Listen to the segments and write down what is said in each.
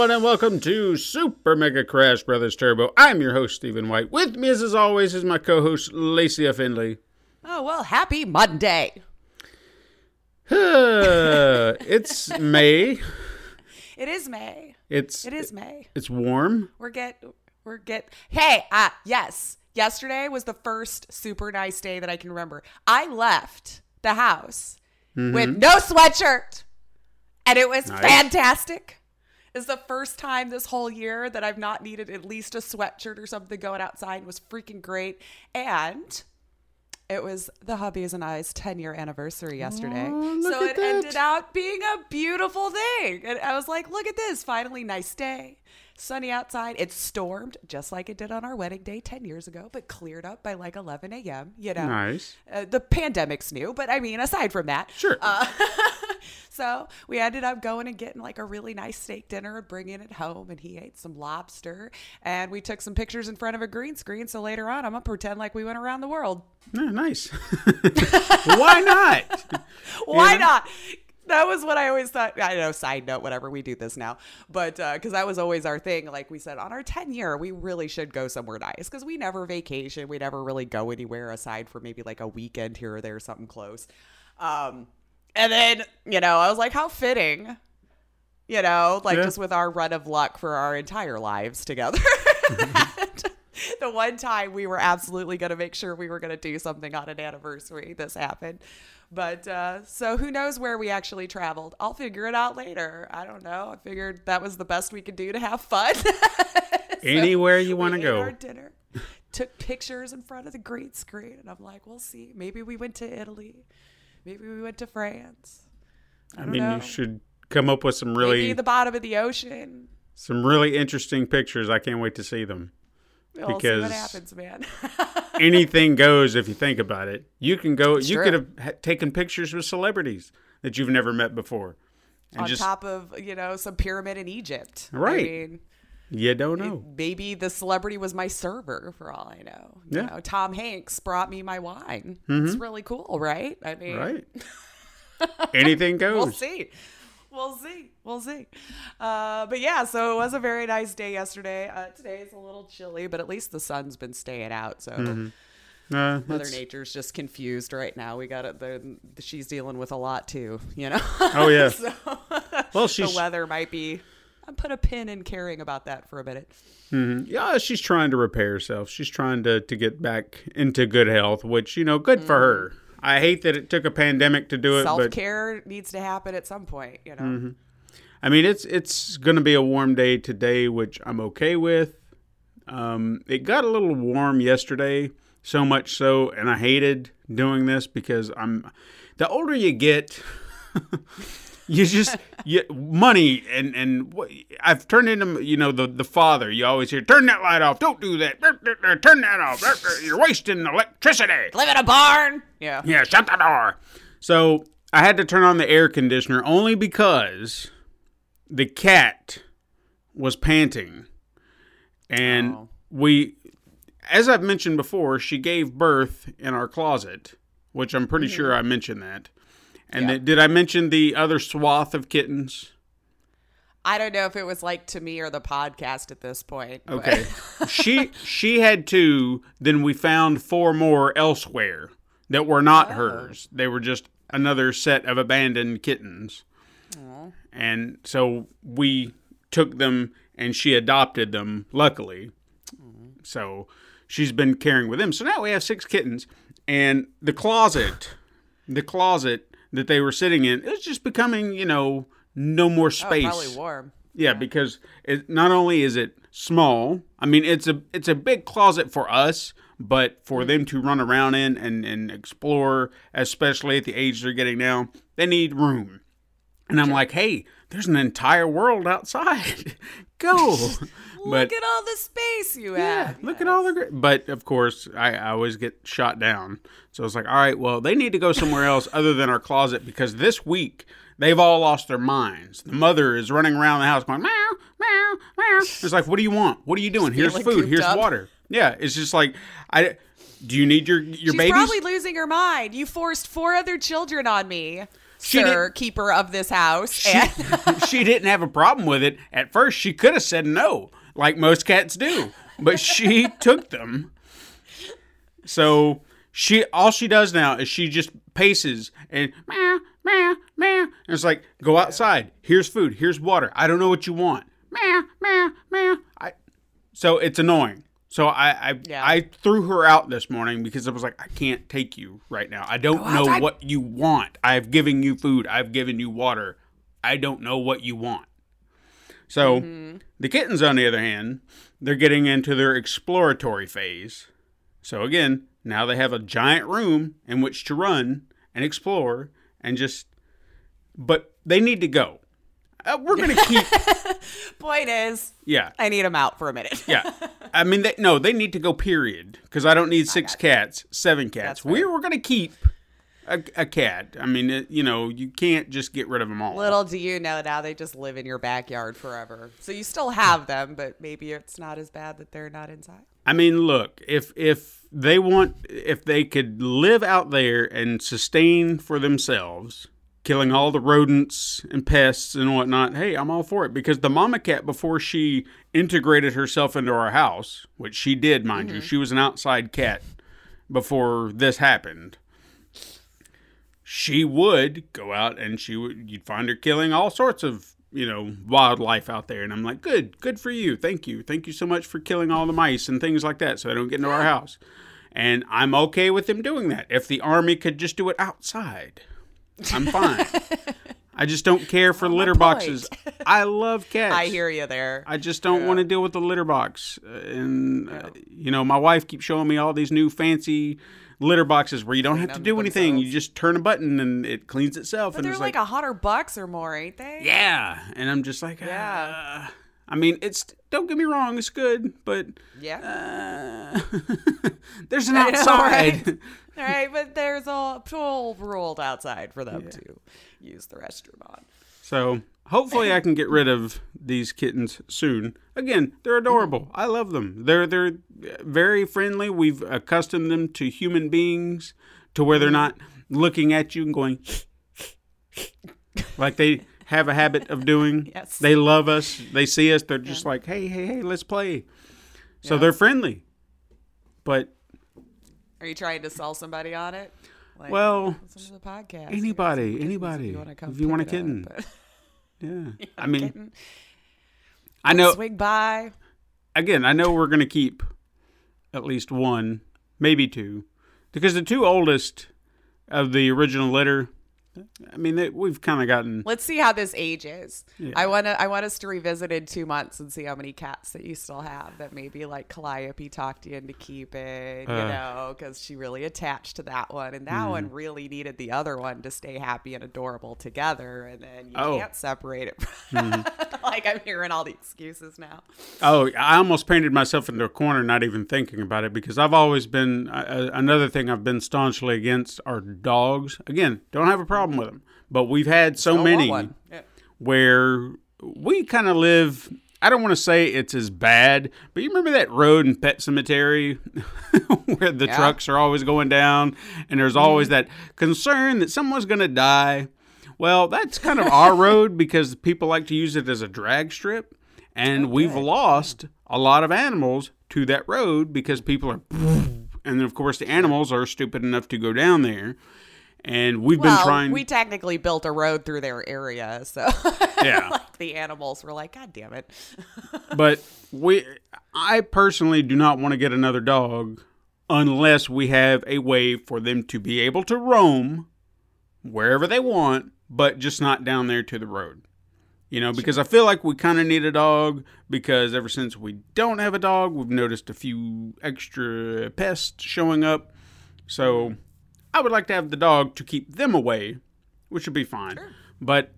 Everyone, and welcome to Super Mega Crash Brothers Turbo. I'm your host, Stephen White. With me, as always, is my co-host, Lacey F. Finley. Oh, well, happy Monday. It's May. It is May. It's It is May. It's warm. We're get we're get Hey, uh yes. Yesterday was the first super nice day that I can remember. I left the house with no sweatshirt. And it was Nice. fantastic. It's the first time this whole year that I've not needed at least a sweatshirt or something going outside. It was freaking great. And it was the hubby's and I's 10 year anniversary yesterday. look so it that. ended out being a beautiful thing. And I was like, look at this. Finally, nice day. Sunny outside. It stormed just like it did on our wedding day 10 years ago, but cleared up by like 11 a.m. You know, Nice. uh, the pandemic's new, but I mean, aside from that, Sure. Uh, so we ended up going and getting like a really nice steak dinner and bringing it home. And he ate some lobster. And we took some pictures in front of a green screen. So later on, I'm going to pretend like we went around the world. Nice. Why not? Why Yeah. not? That was what I always thought. I know, side note, whatever, we do this now. But because that was always our thing. Like we said, on our 10 year, we really should go somewhere nice because we never vacation. We never really go anywhere aside for maybe like a weekend here or there, something close. Um, and then, you know, I was like, how fitting, you know, like Yeah. just with our run of luck for our entire lives together. the one time we were absolutely going to make sure we were going to do something on an anniversary, this happened. But uh, so who knows where we actually traveled? I'll figure it out later. I don't know. I figured that was the best we could do to have fun. Anywhere you want to go. Our dinner, took pictures in front of the green screen, and I'm like, we'll see. Maybe we went to Italy. Maybe we went to France. I, I mean, know. you should come up with some really Maybe the bottom of the ocean. some really interesting pictures. I can't wait to see them. We'll Because- what happens, man. Anything goes if you think about it. You can go. you true. could have taken pictures with celebrities that you've never met before, and On just top of you know some pyramid in Egypt. Right. I mean, you don't know. maybe the celebrity was my server for all I know. You Yeah. Mm-hmm. know, Tom Hanks brought me my wine. It's really cool, right? I mean, Right. Anything goes. we'll see. We'll see. We'll see. Uh, but yeah, so it was a very nice day yesterday. Uh, today is a little chilly, but at least the sun's been staying out. So Uh, Mother Nature's just confused right now. We got it. The, she's dealing with a lot too, you know? oh yeah. so Well, the weather might be. Put a pin in caring about that for a minute. Mm-hmm. yeah, she's trying to repair herself. She's trying to to get back into good health, which you know, good for her. Mm-hmm. I hate that it took a pandemic to do it, Self but care needs to happen at some point, you know. Mm-hmm. I mean, it's it's going to be a warm day today, which I'm okay with. Um, it got a little warm yesterday, so much so, and I hated doing this because I'm. The older you get, you just you, money and and I've turned into you know the the father. You always hear, "Turn that light off! Don't do that! Turn that off! You're wasting electricity." Live in a barn. Yeah. Yeah, shut the door. So I had to turn on the air conditioner only because the cat was panting. And Oh. we, as I've mentioned before, she gave birth in our closet, which I'm pretty mm-hmm. sure I mentioned that. And Yeah. th- did I mention the other swath of kittens? I don't know if it was like to me or the podcast at this point. but- Okay. she she had two, then we found four more elsewhere that were not oh. hers. They were just another set of abandoned kittens. And so we took them and she adopted them, luckily. Mm. So she's been caring with them. So now we have six kittens. And the closet, the closet that they were sitting in, it was just becoming, you know, no more Oh, space. probably warm. Yeah, because it not only is it small, I mean it's a it's a big closet for us, but for them mm-hmm. to run around in and, and explore, especially at the age they're getting now, they need room. And I'm like, hey, there's an entire world outside. Go. but Look at all the space you yeah, have. look at all the great. But of course, I, I always get shot down. So it's like, all right, well, they need to go somewhere else other than our closet because this week they've all lost their minds. The mother is running around the house going meow meow meow. It's like, what do you want? What are you doing? Here's food. Here's up. water. Yeah, it's just like, I. Do you need your your She's babies? probably losing her mind. You forced four other children on me, She sir, keeper of this house. she, and she didn't have a problem with it. At first, she could have said no, like most cats do, but she took them. So she all she does now is she just paces and meow meow meow. And it's like go outside. Here's food. Here's water. I don't know what you want. Meow meow meow. I, so it's annoying. So I I, Yeah. I threw her out this morning because I was like I can't take you right now. I don't know outside. what you want. I've given you food. I've given you water. I don't know what you want. So the kittens, on the other hand, they're getting into their exploratory phase. So again, now they have a giant room in which to run and explore and just. But they need to go. Uh, we're gonna keep. point is, yeah, I need them out for a minute. yeah. I mean, they, no, they need to go. Period. Because I don't need six cats, seven cats. We we're gonna keep a, a cat. I mean, it, you know, you can't just get rid of them all. Little do you know now they just live in your backyard forever. So you still have them, but maybe it's not as bad that they're not inside. I mean, look, if if they want if they could live out there and sustain for themselves, killing all the rodents and pests and whatnot, hey, I'm all for it. Because the mama cat before she integrated herself into our house, which she did, mind you, mm-hmm. she was an outside cat before this happened. She would go out and she would you'd find her killing all sorts of you know wildlife out there. And i'm like good good for you. Thank you. Thank you so much for killing all the mice and things like that so they don't get into our house. And i'm okay with them doing that. If the army could just do it outside i'm fine. I just don't care for litter boxes. i love cats. I hear you there. I just don't want to deal with the litter box. Uh, and, uh, you know, my wife keeps showing me all these new fancy litter boxes where you don't have to do anything. You just turn a button and it cleans itself. but and they're it's like a hundred bucks or more, ain't they? yeah. And I'm just like, Yeah. yeah. I mean, it's, don't get me wrong, it's good, but Yeah. uh, there's an I know, outside. right? All right, but there's a whole world outside for them to use the restroom on. So hopefully I can get rid of these kittens soon. Again, they're adorable. I love them. They're they're very friendly. We've accustomed them to human beings to where they're not looking at you and going like they have a habit of doing. Yes. They love us. They see us. They're just like, hey, hey, hey, let's play. So Yeah. they're friendly. But Are you trying to sell somebody on it? Like, well, listen to the podcast. anybody, If anybody, you want to come if you want a kitten. up, yeah. I mean, I know. swing by. again, I know we're going to keep at least one, maybe two, because the two oldest of the original litter, I mean, they, we've kind of gotten. Let's see how this ages. I want to. I want us to revisit in two months and see how many cats that you still have. That maybe like Calliope talked you into keeping, you Uh. know, because she really attached to that one, and that Mm-hmm. one really needed the other one to stay happy and adorable together. And then you Oh. can't separate it. Mm-hmm. like I'm hearing all the excuses now. Oh, I almost painted myself into a corner, not even thinking about it, because I've always been uh, another thing I've been staunchly against are dogs. Again, don't have a problem with them, but we've had so many. Yeah. where we kind of live. I don't want to say it's as bad, but you remember that road in Pet Sematary where the Yeah. trucks are always going down and there's always that concern that someone's going to die. Well, that's kind of our road because people like to use it as a drag strip. And we've lost a lot of animals to that road because people are. And then, of course, the animals are stupid enough to go down there. And we've Well, been trying. we technically built a road through their area, so Yeah. like the animals were like, "God damn it!" but we I personally do not want to get another dog unless we have a way for them to be able to roam wherever they want, but just not down there to the road. You know, because I feel like we kind of need a dog because ever since we don't have a dog, we've noticed a few extra pests showing up. So I would like to have the dog to keep them away, which would be fine. But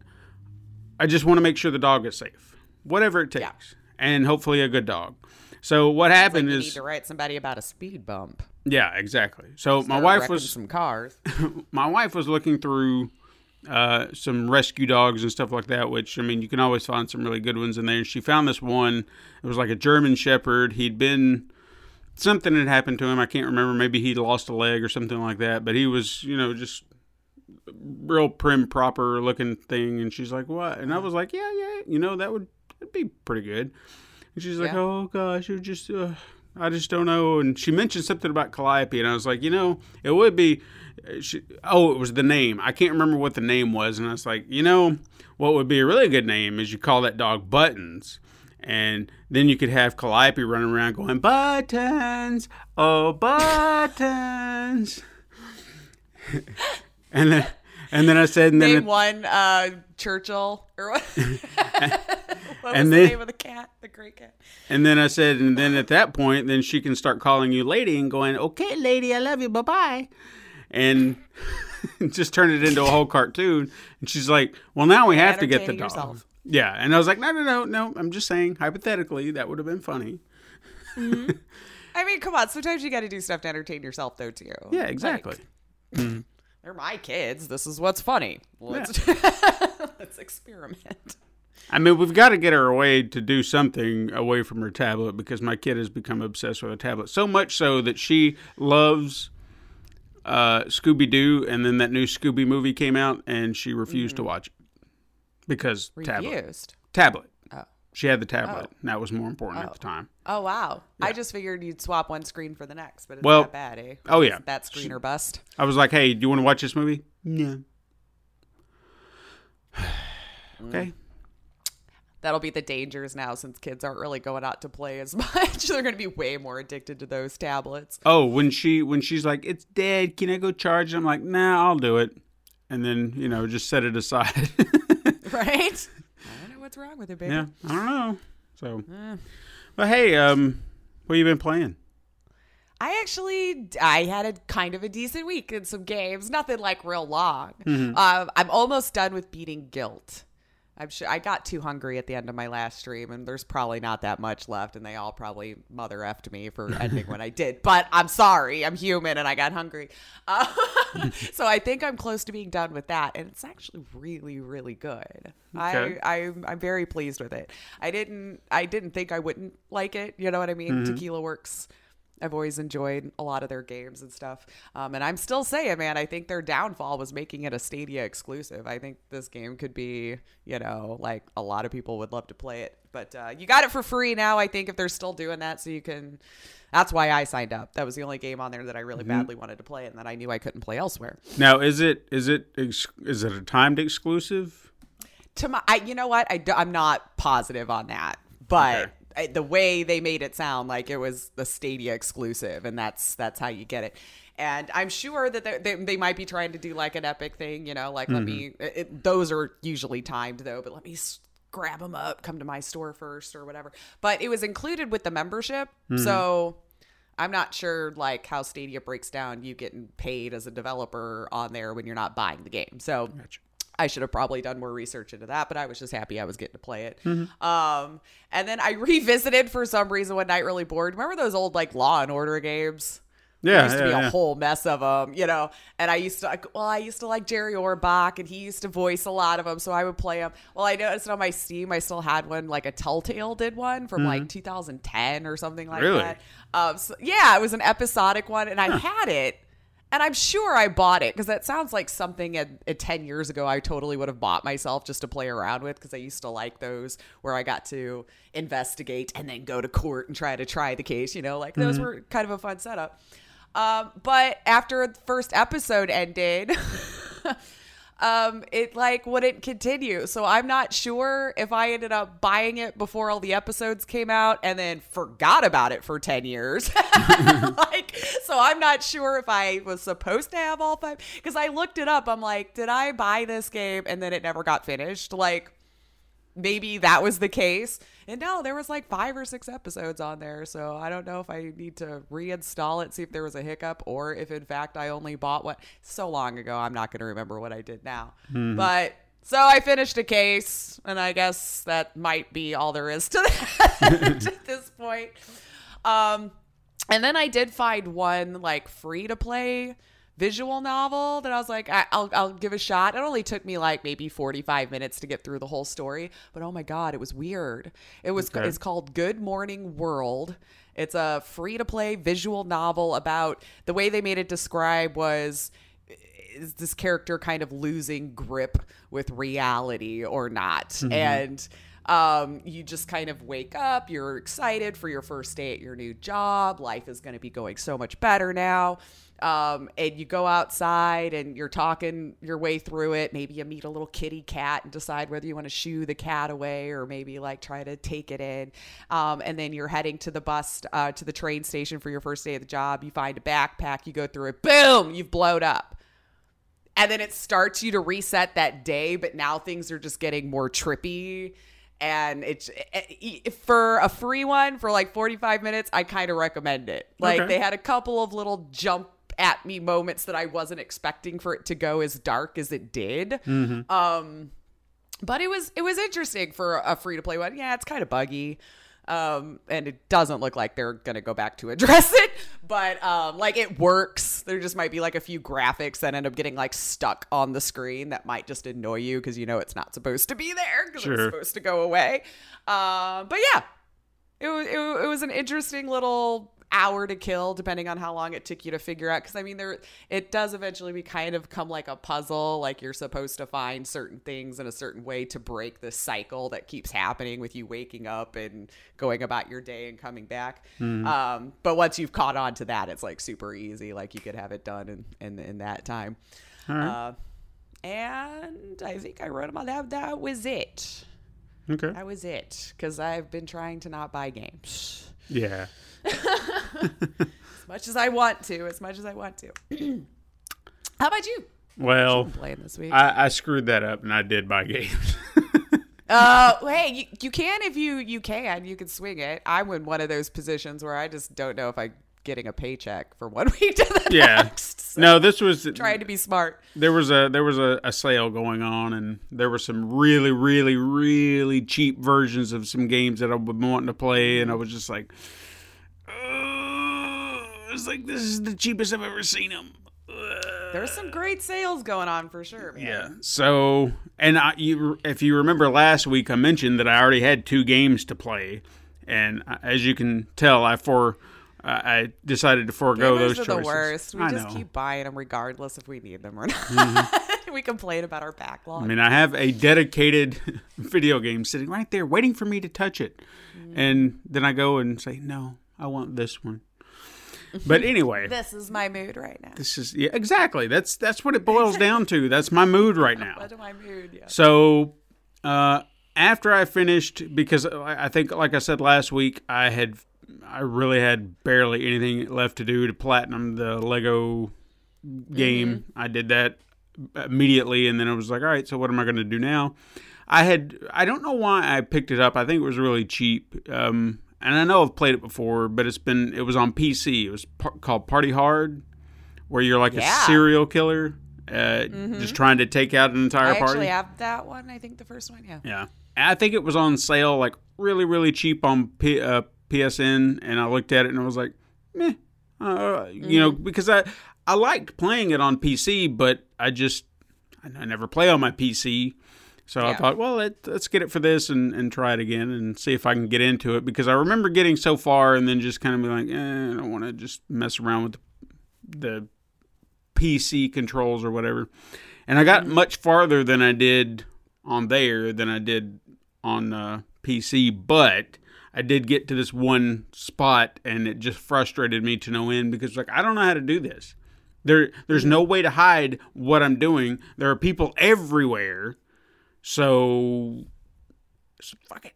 I just want to make sure the dog is safe, whatever it takes, and hopefully a good dog. So what happened You is, need to write somebody about a speed bump. yeah, exactly. So my wife was some cars. my wife was looking through uh, some rescue dogs and stuff like that, which I mean, you can always find some really good ones in there. And she found this one. It was like a German Shepherd. He'd been something had happened to him. I can't remember. Maybe he'd lost a leg or something like that. But he was, you know, just real prim, proper looking thing. And she's like, "What?" And I was like, "Yeah, yeah, you know, that would that'd be pretty good." And she's like, Yeah. "Oh gosh, you're just." Uh, I just don't know. And she mentioned something about Calliope, and I was like, you know, it would be. She, oh, it was the name. I can't remember what the name was, and I was like, you know, what would be a really good name is you call that dog Buttons, and then you could have Calliope running around going Buttons, oh Buttons, and then and then I said, and then Name it- one uh, Churchill or what? what was And the then- name of the cat? The great cat. And then I said, and then at that point, then she can start calling you lady and going, okay, lady, I love you, bye bye. And just turn it into a whole cartoon. And she's like, well, now we have to get the dog. yourself. Yeah. And I was like, no, no, no, no. I'm just saying, hypothetically, that would have been funny. Mm-hmm. I mean, come on. Sometimes you got to do stuff to entertain yourself, though, too. Yeah, Like, exactly. they're my kids. This is what's funny. Let's let's experiment. I mean, we've got to get her away to do something away from her tablet because my kid has become obsessed with a tablet. So much so that she loves uh, Scooby Doo, and then that new Scooby movie came out, and she refused to mm-hmm. watch it because tablet. Refused. Tablet. Oh. She had the tablet, and that was more important at the time. Oh wow! I just figured you'd swap one screen for the next, but it's Well, not bad, eh? oh, yeah. that screen or bust. I was like, "Hey, do you want to watch this movie?" No. okay. That'll be the dangers now, since kids aren't really going out to play as much. They're going to be way more addicted to those tablets. Oh, when she when she's like, "It's dead. Can I go charge?" it?" I'm like, "Nah, I'll do it," and then you know just set it aside. right? I don't know what's wrong with it, baby. yeah, I don't know. So, but hey, um, what you been playing? I actually I had a kind of a decent week in some games. Nothing like real long. Mm-hmm. Um, I'm almost done with beating Gylt. I'm sure I got too hungry at the end of my last stream, and there's probably not that much left, and they all probably mother effed me for ending when I did. But I'm sorry, I'm human, and I got hungry. Uh, so I think I'm close to being done with that, and it's actually really, really good. Okay. I, I I'm very pleased with it. I didn't I didn't think I wouldn't like it. You know what I mean? Tequila Works. I've always enjoyed a lot of their games and stuff. Um, and I'm still saying, man, I think their downfall was making it a Stadia exclusive. I think this game could be, you know, like a lot of people would love to play it. But uh, you got it for free now, I think, if they're still doing that. So you can. That's why I signed up. That was the only game on there that I really badly wanted to play and that I knew I couldn't play elsewhere. Now, is it is it ex- is it a timed exclusive? to my I, you know what I, am not positive on that but Okay. The way they made it sound like it was the stadia exclusive and that's that's how you get it. And i'm sure that they, they, they might be trying to do like an epic thing you know like let me mm-hmm. it, those are usually timed though but let me grab them up come to my store first or whatever. But it was included with the membership mm-hmm. so I'm not sure like how Stadia breaks down you getting paid as a developer on there when you're not buying the game. So I should have probably done more research into that, but I was just happy I was getting to play it. Um, and then I revisited for some reason one night really bored. Remember those old like Law and Order games? Yeah, there used to yeah, be a yeah. whole mess of them, you know. And I used to, like, well, I used to like Jerry Orbach, and he used to voice a lot of them, so I would play them. Well, I noticed on my Steam, I still had one, like a Telltale did one from like 2010 or something like Mm-hmm. Really? that. Um, so, yeah, it was an episodic one, and I had it. And I'm sure I bought it because that sounds like something at, at 10 years ago I totally would have bought myself just to play around with because I used to like those where I got to investigate and then go to court and try to try the case. You know, like those were kind of a fun setup. Um, but after the first episode ended, um, it like wouldn't continue. So I'm not sure if I ended up buying it before all the episodes came out and then forgot about it for 10 years. like, so I'm not sure if I was supposed to have all five because I looked it up. I'm like, did I buy this game and then it never got finished? Like, maybe that was the case. And no, there was like five or six episodes on there. So I don't know if I need to reinstall it, see if there was a hiccup, or if in fact I only bought what so long ago. I'm not going to remember what I did now. But so I finished a case, and I guess that might be all there is to that at this point. Um, and then I did find one like free to play visual novel that I was like, I, will I'll give a shot. It only took me like maybe 45 minutes to get through the whole story, but oh my God, it was weird. It was, Okay. it's called Good Morning World. It's a free to play visual novel about the way they made it describe was is this character kind of losing grip with reality or not? And um, you just kind of wake up, you're excited for your first day at your new job. Life is going to be going so much better now. Um, and you go outside and you're talking your way through it. Maybe you meet a little kitty cat and decide whether you want to shoo the cat away or maybe like try to take it in. Um, and then you're heading to the bus, uh, to the train station for your first day of the job. You find a backpack, you go through it, boom, you've blowed up and then it starts you to reset that day but now things are just getting more trippy and it's it, for a free one for like 45 minutes i kind of recommend it like Okay. they had a couple of little jump at me moments that i wasn't expecting for it to go as dark as it did. Um but it was it was interesting for a free to play one. Yeah it's kind of buggy. Um and it doesn't look like they're gonna go back to address it but um like it works. There just might be like a few graphics that end up getting like stuck on the screen that might just annoy you because you know it's not supposed to be there because Sure. it's supposed to go away. Uh, but yeah it was, it, it was an interesting little hour to kill depending on how long it took you to figure out. Because i mean there it does eventually be kind of come like a puzzle like you're supposed to find certain things in a certain way to break this cycle that keeps happening with you waking up and going about your day and coming back. Um, but once you've caught on to that it's like super easy like you could have it done in in, in that time. Uh, and i think i wrote about that that was it. Okay. that was it because I've been trying to not buy games. Yeah. as much as I want to, as much as I want to. How about you? Well, Playing this week? I, I screwed that up and I did buy games. Uh, hey, you, you can if you you can you can swing it. I'm in one of those positions where I just don't know if I'm getting a paycheck for one week to the yeah. next. So No, this was trying to be smart. there was a there was a, a sale going on and there were some really really really cheap versions of some games that I've been wanting to play and I was just like "Ugh." it's like this is the cheapest I've ever seen them. There's some great sales going on for sure, man. Yeah. So, and I, you, if you remember last week, I mentioned that I already had two games to play, and as you can tell, I for I I decided to forego Gamers those are choices. the worst. We I just know. keep buying them regardless if we need them or not. we complain about our backlog. I mean, I have a dedicated video game sitting right there, waiting for me to touch it, Mm. and then I go and say, "No, I want this one." But anyway, this is my mood right now. this is yeah, exactly that's that's what it boils down to. That's my mood right now. That's my mood. Yeah. So, uh, after I finished, because I I think, like I said last week, I had, I really had barely anything left to do to platinum the Lego game. I did that immediately, and then I was like, all right, so what am I going to do now? I had, I don't know why I picked it up. I think it was really cheap. Um, and I know I've played it before, but it's been, it was on PC. It was par- called Party Hard, where you're like Yeah. a serial killer. Uh, just trying to take out an entire I party. actually have that one. I think the first one. Yeah. Yeah. I think it was on sale, like really, really cheap on P- uh, PSN, and I looked at it and I was like, meh. Uh, You know, because I I liked playing it on PC, but I just I never play on my PC. So I thought, well, let, let's get it for this and, and try it again and see if I can get into it because I remember getting so far and then just kind of be like, eh, I don't want to just mess around with the, the PC controls or whatever. And I got much farther than I did on there than I did on uh, PC, but I did get to this one spot and it just frustrated me to no end because like I don't know how to do this. There there's no way to hide what I'm doing. There are people everywhere. So, so fuck it.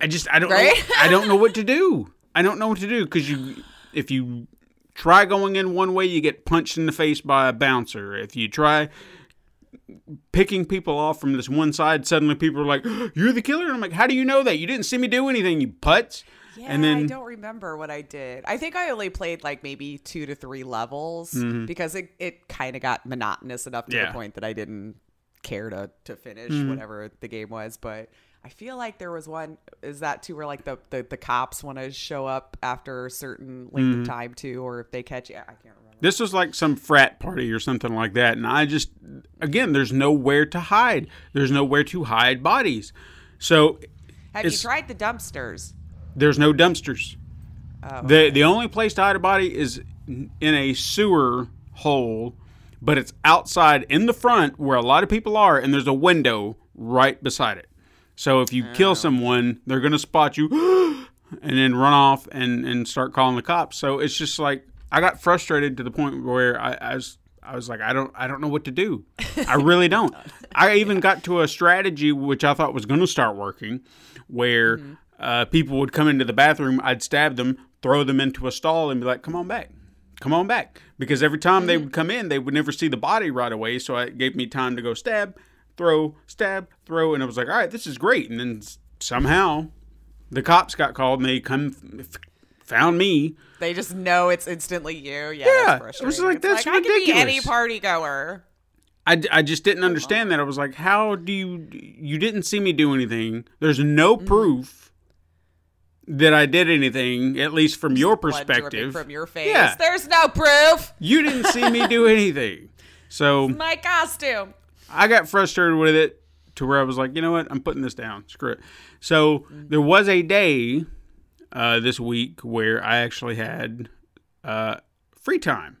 I just I don't Right? know, I don't know what to do. I don't know what to do because you if you try going in one way, you get punched in the face by a bouncer. If you try picking people off from this one side. Suddenly, people are like, "You're the killer," and I'm like, "How do you know that? You didn't see me do anything, you putz." Yeah, and then I don't remember what I did. I think I only played like maybe two to three levels because it, it kind of got monotonous enough to Mm-hmm. Yeah. the point that I didn't care to to finish Mm-hmm. whatever the game was. But I feel like there was one. Is that too where like the the, the cops want to show up after a certain length Mm-hmm. of time too, or if they catch you? I can't remember. This was like some frat party or something like that. And I just, again, there's nowhere to hide. There's nowhere to hide bodies. So Have you tried the dumpsters? there's no dumpsters. The the only place to hide a body is in a sewer hole, but it's outside in the front where a lot of people are, and there's a window right beside it. So if you kill someone, they're gonna spot you and then run off and, and start calling the cops. So it's just like I got frustrated to the point where I, I was I was like I don't I don't know what to do. I really don't. I even got to a strategy which I thought was going to start working, where uh, people would come into the bathroom, I'd stab them, throw them into a stall, and be like, "Come on back." Come on back, because every time they would come in, they would never see the body right away. So it gave me time to go stab, throw, stab, throw, and I was like, "All right, this is great." And then somehow, the cops got called, and they come f- found me. They just know it's instantly you. Yeah, Yeah, that's it was like, It's that's I could be any party goer. I, I just didn't understand that. I was like, how do you you didn't see me do anything? There's no Mm-hmm. That I did anything, at least from your perspective. from your face. Yeah. There's no proof. You didn't see me do anything. So My costume. I got frustrated with it to where I was like, you know what? I'm putting this down. Screw it. So Mm-hmm. there was a day uh, this week where I actually had uh, free time.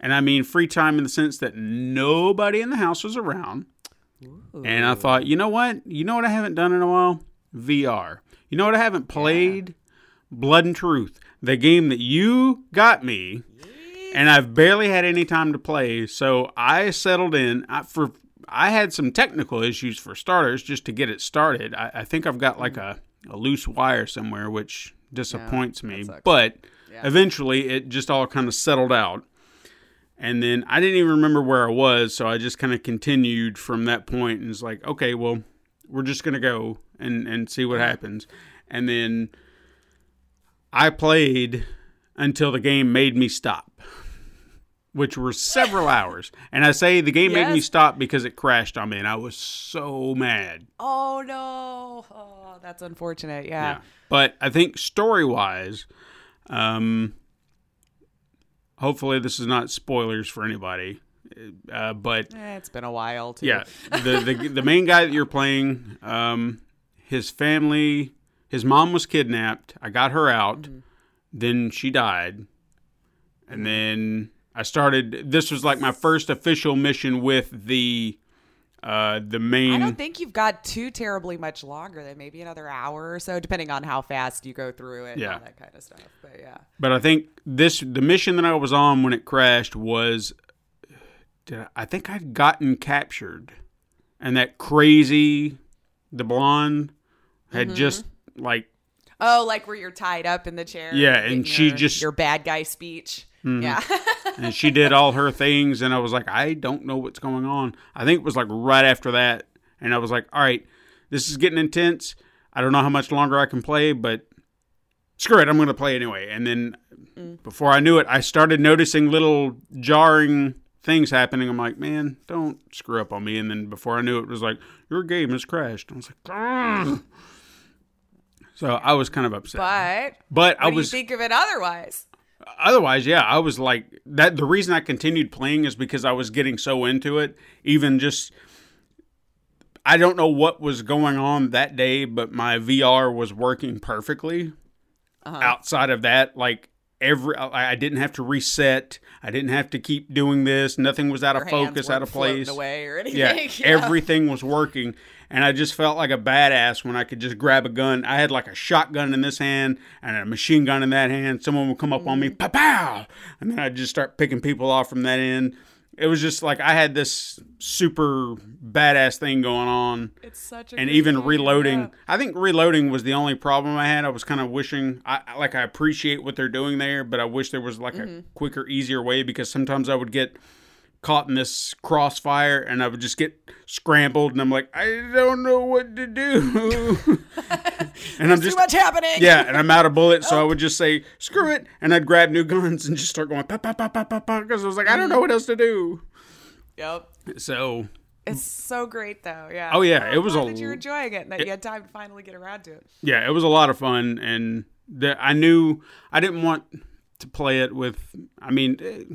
And I mean free time in the sense that nobody in the house was around. And I thought, you know what? You know what I haven't done in a while? VR. You know what I haven't played? Blood and Truth, the game that you got me, and I've barely had any time to play. So I settled in I, for. I had some technical issues for starters, just to get it started. I, I think I've got like a, a loose wire somewhere, which disappoints me. But Yeah. eventually, it just all kind of settled out. And then I didn't even remember where I was, so I just kind of continued from that point and was like, okay, well, we're just gonna go and and see what happens. And then I played until the game made me stop, which were several hours. And I say the game made me stop because it crashed on me, and I was so mad. Oh no. Oh, that's unfortunate. Yeah. Yeah. But I think story wise, um, hopefully this is not spoilers for anybody. Uh, but Eh, it's been a while too. yeah, the, the the main guy that you're playing, um, his family, his mom was kidnapped. I got her out. Then she died, and then I started. This was like my first official mission with the uh, the main. I don't think you've got too terribly much longer than maybe another hour or so, depending on how fast you go through it and Yeah. all that kind of stuff. But yeah. But I think this the mission that I was on when it crashed was did I, I think I'd gotten captured and that crazy the blonde had Mm-hmm. just like Oh, like where you're tied up in the chair. Yeah, and she your- just- Mm-hmm. your bad guy speech. Yeah. and she did all her things and I was like I don't know what's going on. I think it was like right after that and I was like all right this is getting intense. I don't know how much longer I can play but screw it I'm going to play anyway. And then before I knew it I started noticing little jarring things happening. I'm like, man, don't screw up on me. And then before I knew it, it was like, your game has crashed. I was like, "Ugh." so I was kind of upset. but But I do was you think of it otherwise? otherwise, yeah, I was like that. The reason I continued playing is because I was getting so into it. Even just, I don't know what was going on that day, but my VR was working perfectly. Uh-huh. Outside of that, like every, I I didn't have to reset. I didn't have to keep doing this. Nothing was out Your of focus, out of place. away or anything. Yeah, everything was working, and I just felt like a badass when I could just grab a gun. I had like a shotgun in this hand and a machine gun in that hand. Someone would come up on me, Mm-hmm. pow pow, and then I'd just start picking people off from that end. It was just like I had this super badass thing going on, It's such a and even reloading. I think reloading was the only problem I had. I was kind of wishing, I I- like, I appreciate what they're doing there, but I wish there was like Mm-hmm. a quicker, easier way because sometimes I would get caught in this crossfire and I would just get scrambled and I'm like, I don't know what to do. and I'm just Too much happening. yeah, and I'm out of bullets, so I oh. would just say, screw it, and I'd grab new guns and just start going pa pa pa pa pa pa because I was like, I don't know what else to do. Yep. So It's so great though. Yeah. Oh, yeah, I'm it was a that you're enjoying it and that you had time to finally get around to it. yeah, it was a lot of fun, and the, I knew I didn't want to play it with. I mean, it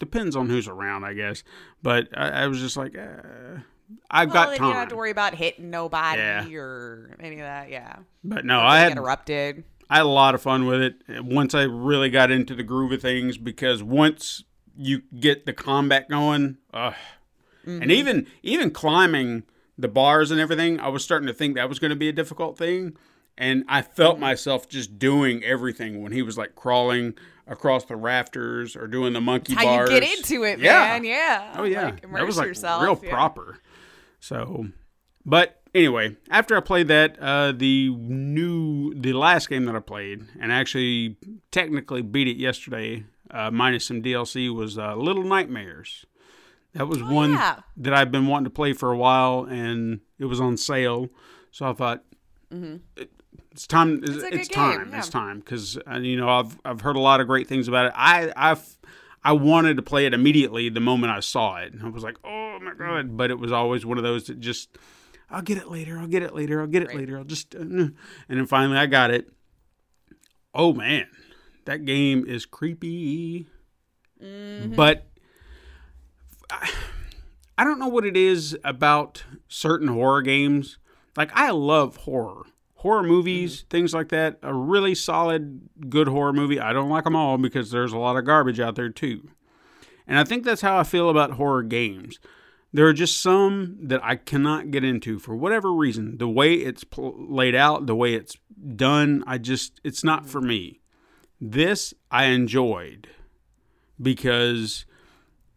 depends on who's around, I guess. But I, I was just like, uh, I've Well, got time. you don't have to worry about hitting nobody Yeah. or any of that. Yeah. but no, I had interrupted. I had a lot of fun with it once I really got into the groove of things because once you get the combat going, ugh. and even even climbing the bars and everything, I was starting to think that was going to be a difficult thing. And I felt myself just doing everything when he was like crawling across the rafters or doing the monkey How bars. you get into it, Yeah. man. Yeah. Oh yeah, Like, that was like yourself. real yeah. proper. So, but anyway, after I played that, uh, the new the last game that I played and actually technically beat it yesterday, uh, minus some DLC, was uh, Little Nightmares. That was one Oh, yeah. that I've been wanting to play for a while, and it was on sale. So I thought. it- It's time. It's, Mm-hmm. it's good time. game, It's time because you know I've I've heard a lot of great things about it. I I've I wanted to play it immediately the moment I saw it. I was like, oh my god! But it was always one of those that just, I'll get it later. I'll get it later. I'll get it later. I'll just, uh, and then finally I got it. Oh man, that game is creepy. But I, I don't know what it is about certain horror games. Like I love horror. Horror movies, mm-hmm. things like that, a really solid, good horror movie. I don't like them all because there's a lot of garbage out there too. And I think that's how I feel about horror games. There are just some that I cannot get into for whatever reason. The way it's pl- laid out, the way it's done, I just, it's not for me. This I enjoyed because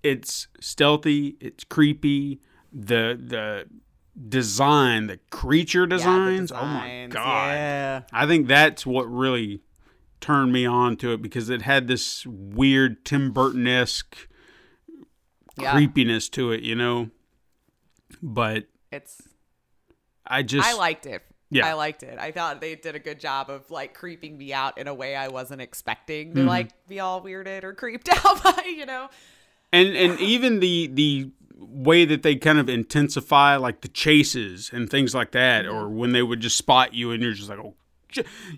it's stealthy, it's creepy, the, the, design, the creature Yeah, the designs. oh my god. Yeah. I think that's what really turned me on to it because it had this weird Tim Burton esque Yeah. creepiness to it, you know. But It's I just I liked it. Yeah. I liked it. I thought they did a good job of like creeping me out in a way I wasn't expecting Mm-hmm. to like be all weirded or creeped out by, you know. and and even the the way that they kind of intensify like the chases and things like that mm-hmm. or when they would just spot you and you're just like oh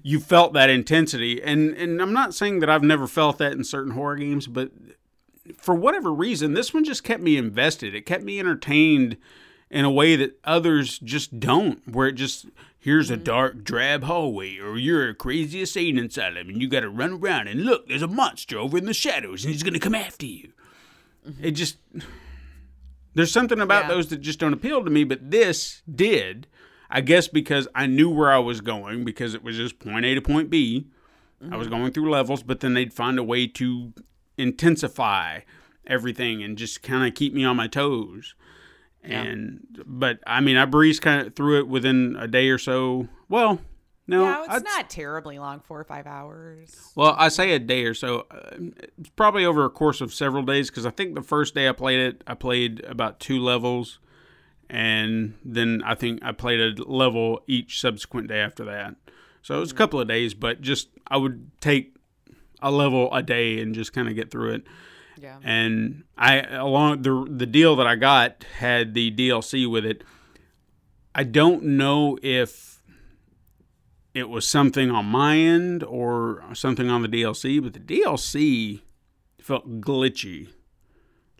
you felt that intensity. And and I'm not saying that I've never felt that in certain horror games but for whatever reason this one just kept me invested. It kept me entertained in a way that others just don't where it just here's a mm-hmm. dark drab hallway or you're a crazy insane asylum and you got to run around and look there's a monster over in the shadows and he's going to come after you. Mm-hmm. It just there's something about Yeah. those that just don't appeal to me but this did i guess because i knew where i was going because it was just point a to point b. I was mm-hmm. going through levels but then they'd find a way to intensify everything and just kind of keep me on my toes. And but i mean i breezed kind of through it within a day or so. Well no it's I'd- not terribly long, four or five hours. well, I say a day or so. Uh, it's probably over a course of several days because I think the first day I played it, I played about two levels, and then I think I played a level each subsequent day after that. So it was a couple of days, but just I would take a level a day and just kind of get through it. Yeah. And I along the the deal that I got had the DLC with it. I don't know if it was something on my end or something on the DLC, but the DLC felt glitchy.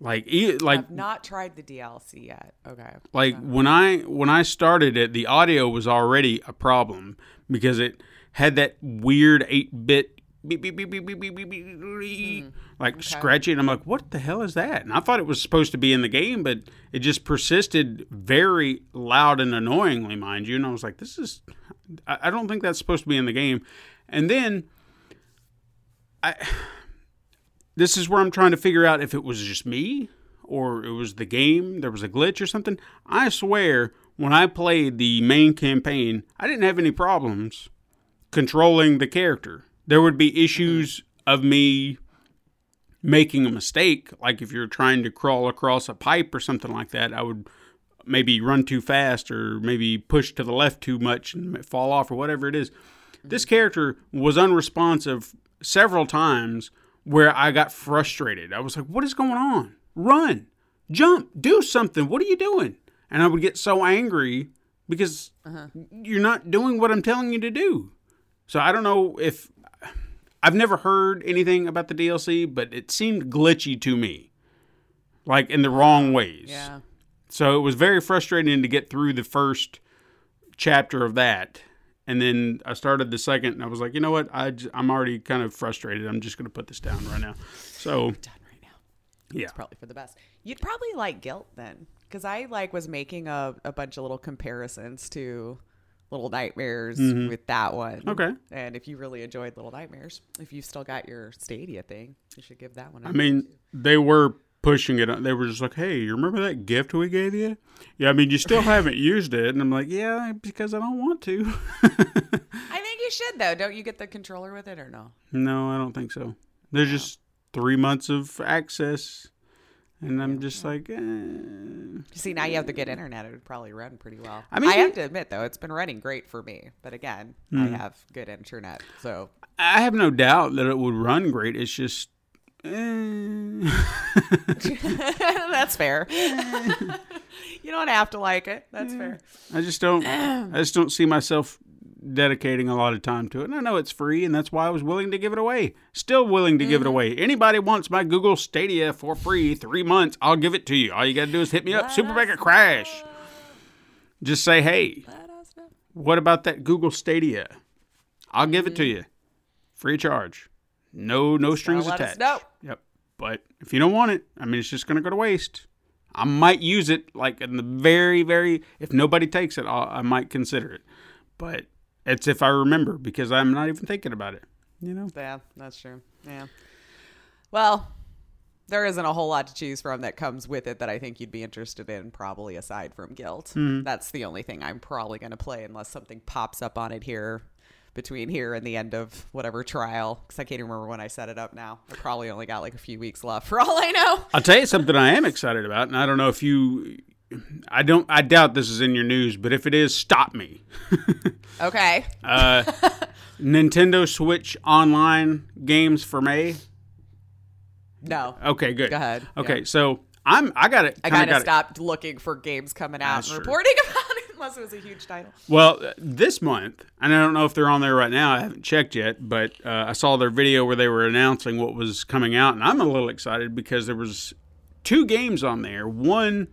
Like e- like I've not tried the DLC yet. Okay. like when I when I started it, the audio was already a problem because it had that weird eight bit beep beep beep beep beep beep beep, beep, beep, like scratchy, and I'm like, what the hell is that? And I thought it was supposed to be in the game, but it just persisted very loud and annoyingly, mind you. And I was like, this is, I, don't think that's supposed to be in the game. And then I, this is where I'm trying to figure out if it was just me or it was the game, there was a glitch or something. I swear, when I played the main campaign, I didn't have any problems controlling the character. There would be issues of me making a mistake, like if you're trying to crawl across a pipe or something like that, I would maybe run too fast or maybe push to the left too much and fall off or whatever it is. This character was unresponsive several times where I got frustrated. I was like, what is going on? Run, jump, do something. What are you doing? And I would get so angry because uh-huh. you're not doing what I'm telling you to do. So I don't know if I've never heard anything about the DLC, but it seemed glitchy to me, like in the wrong ways. Yeah. So it was very frustrating to get through the first chapter of that. And then I started the second, and I was like, you know what? I j- I'm already kind of frustrated. I'm just going to put this down right now. So, Done right now. yeah. It's probably for the best. You'd probably like Gylt then, because I like was making a, a bunch of little comparisons to Little Nightmares with that one. Mm-hmm. Okay. And if you really enjoyed Little Nightmares, if you still got your Stadia thing, you should give that one. a I mean, they were pushing it. They were just like, hey, you remember that gift we gave you? Yeah, I mean, you still haven't used it. And I'm like, yeah, because I don't want to. I think you should though. Don't you get the controller with it or no? no, I don't think so. There's just three months of access. And I'm just like, eh. See, now you have the good internet. It would probably run pretty well. I mean, I have to admit though, it's been running great for me. But again, I have good internet, so I have no doubt that it would run great. It's just. Eh. that's fair. you don't have to like it. That's fair. I just don't. I just don't see myself dedicating a lot of time to it. And I know it's free, and that's why I was willing to give it away. Still willing to give it mm-hmm. away. Anybody wants my Google Stadia for free, three months, I'll give it to you. All you got to do is hit me up, Super Mega Crash. Just say, hey, Let us know. what about that Google Stadia? I'll give it to mm-hmm. you, free charge. No, no strings attached. Yep. But if you don't want it, I mean, it's just going to go to waste. I might use it like in the very, very. If nobody takes it, I'll, I might consider it. But it's if I remember because I'm not even thinking about it. You know. Yeah, that's true. Yeah. Well, there isn't a whole lot to choose from that comes with it that I think you'd be interested in, probably aside from Gylt. Mm-hmm. That's the only thing I'm probably going to play unless something pops up on it here between here and the end of whatever trial. Because I can't even remember when I set it up now. I probably only got like a few weeks left for all I know. I'll tell you something I am excited about, and I don't know if you. I don't. I doubt this is in your news, but if it is, stop me. Okay. Uh, Nintendo Switch Online games for May. No. Okay, good. Go ahead. Okay, Yeah. so I'm. I got it. I kind of it. stopped looking for games coming out That's and true. reporting about it unless it was a huge title. Well, this month, and I don't know if they're on there right now. I haven't checked yet, but uh, I saw their video where they were announcing what was coming out, and I'm a little excited because there was two games on there. One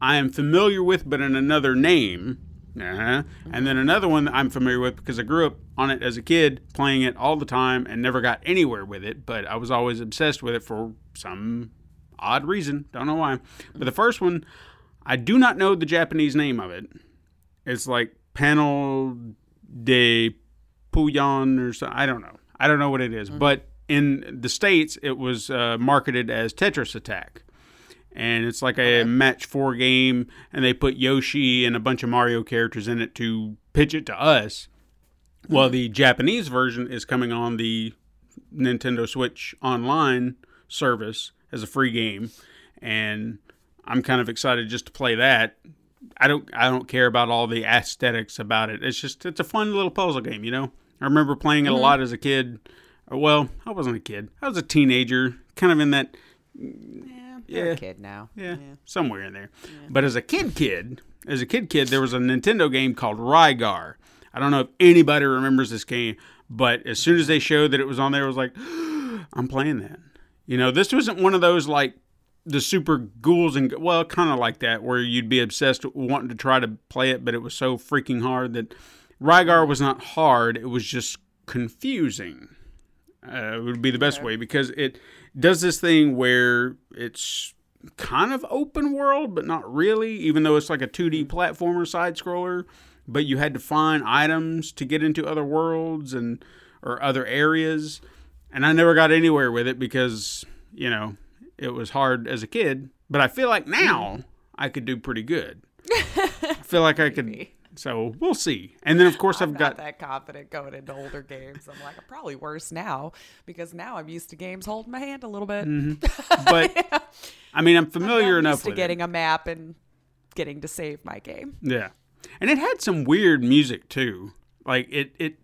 I am familiar with, but in another name. Uh-huh. And then another one that I'm familiar with because I grew up on it as a kid, playing it all the time, and never got anywhere with it. But I was always obsessed with it for some odd reason. Don't know why. But the first one, I do not know the Japanese name of it. It's like Panel de Puyan or something. I don't know. I don't know what it is. But in the States, it was uh, marketed as Tetris Attack. And it's like a match four game, and they put Yoshi and a bunch of Mario characters in it to pitch it to us. Well, the Japanese version is coming on the Nintendo Switch Online service as a free game, and I'm kind of excited just to play that. I don't I don't care about all the aesthetics about it. It's just it's a fun little puzzle game, you know. I remember playing it a mm-hmm. lot as a kid. Uh, well, I wasn't a kid. I was a teenager, kind of in that Yeah, you're Yeah. a kid now. yeah, somewhere in there. But as a kid, kid, as a kid, kid, there was a Nintendo game called Rygar. I don't know if anybody remembers this game, but as soon as they showed that it was on there, I was like, I'm playing that. You know, this wasn't one of those like the super ghouls and well, kind of like that, where you'd be obsessed wanting to try to play it, but it was so freaking hard that Rygar was not hard. It was just confusing uh, would be the best way because it does this thing where it's kind of open world, but not really, even though it's like a 2D platformer side scroller. But you had to find items to get into other worlds and or other areas, and I never got anywhere with it because you know it was hard as a kid. But I feel like now I could do pretty good. I feel like I could So we'll see. And then of course I'm I've not got that confident going into older games. I'm like, I'm probably worse now because now I'm used to games holding my hand a little bit. Mm-hmm. but I mean I'm familiar I'm enough used to getting it. a map and getting to save my game. Yeah. And it had some weird music too. Like it it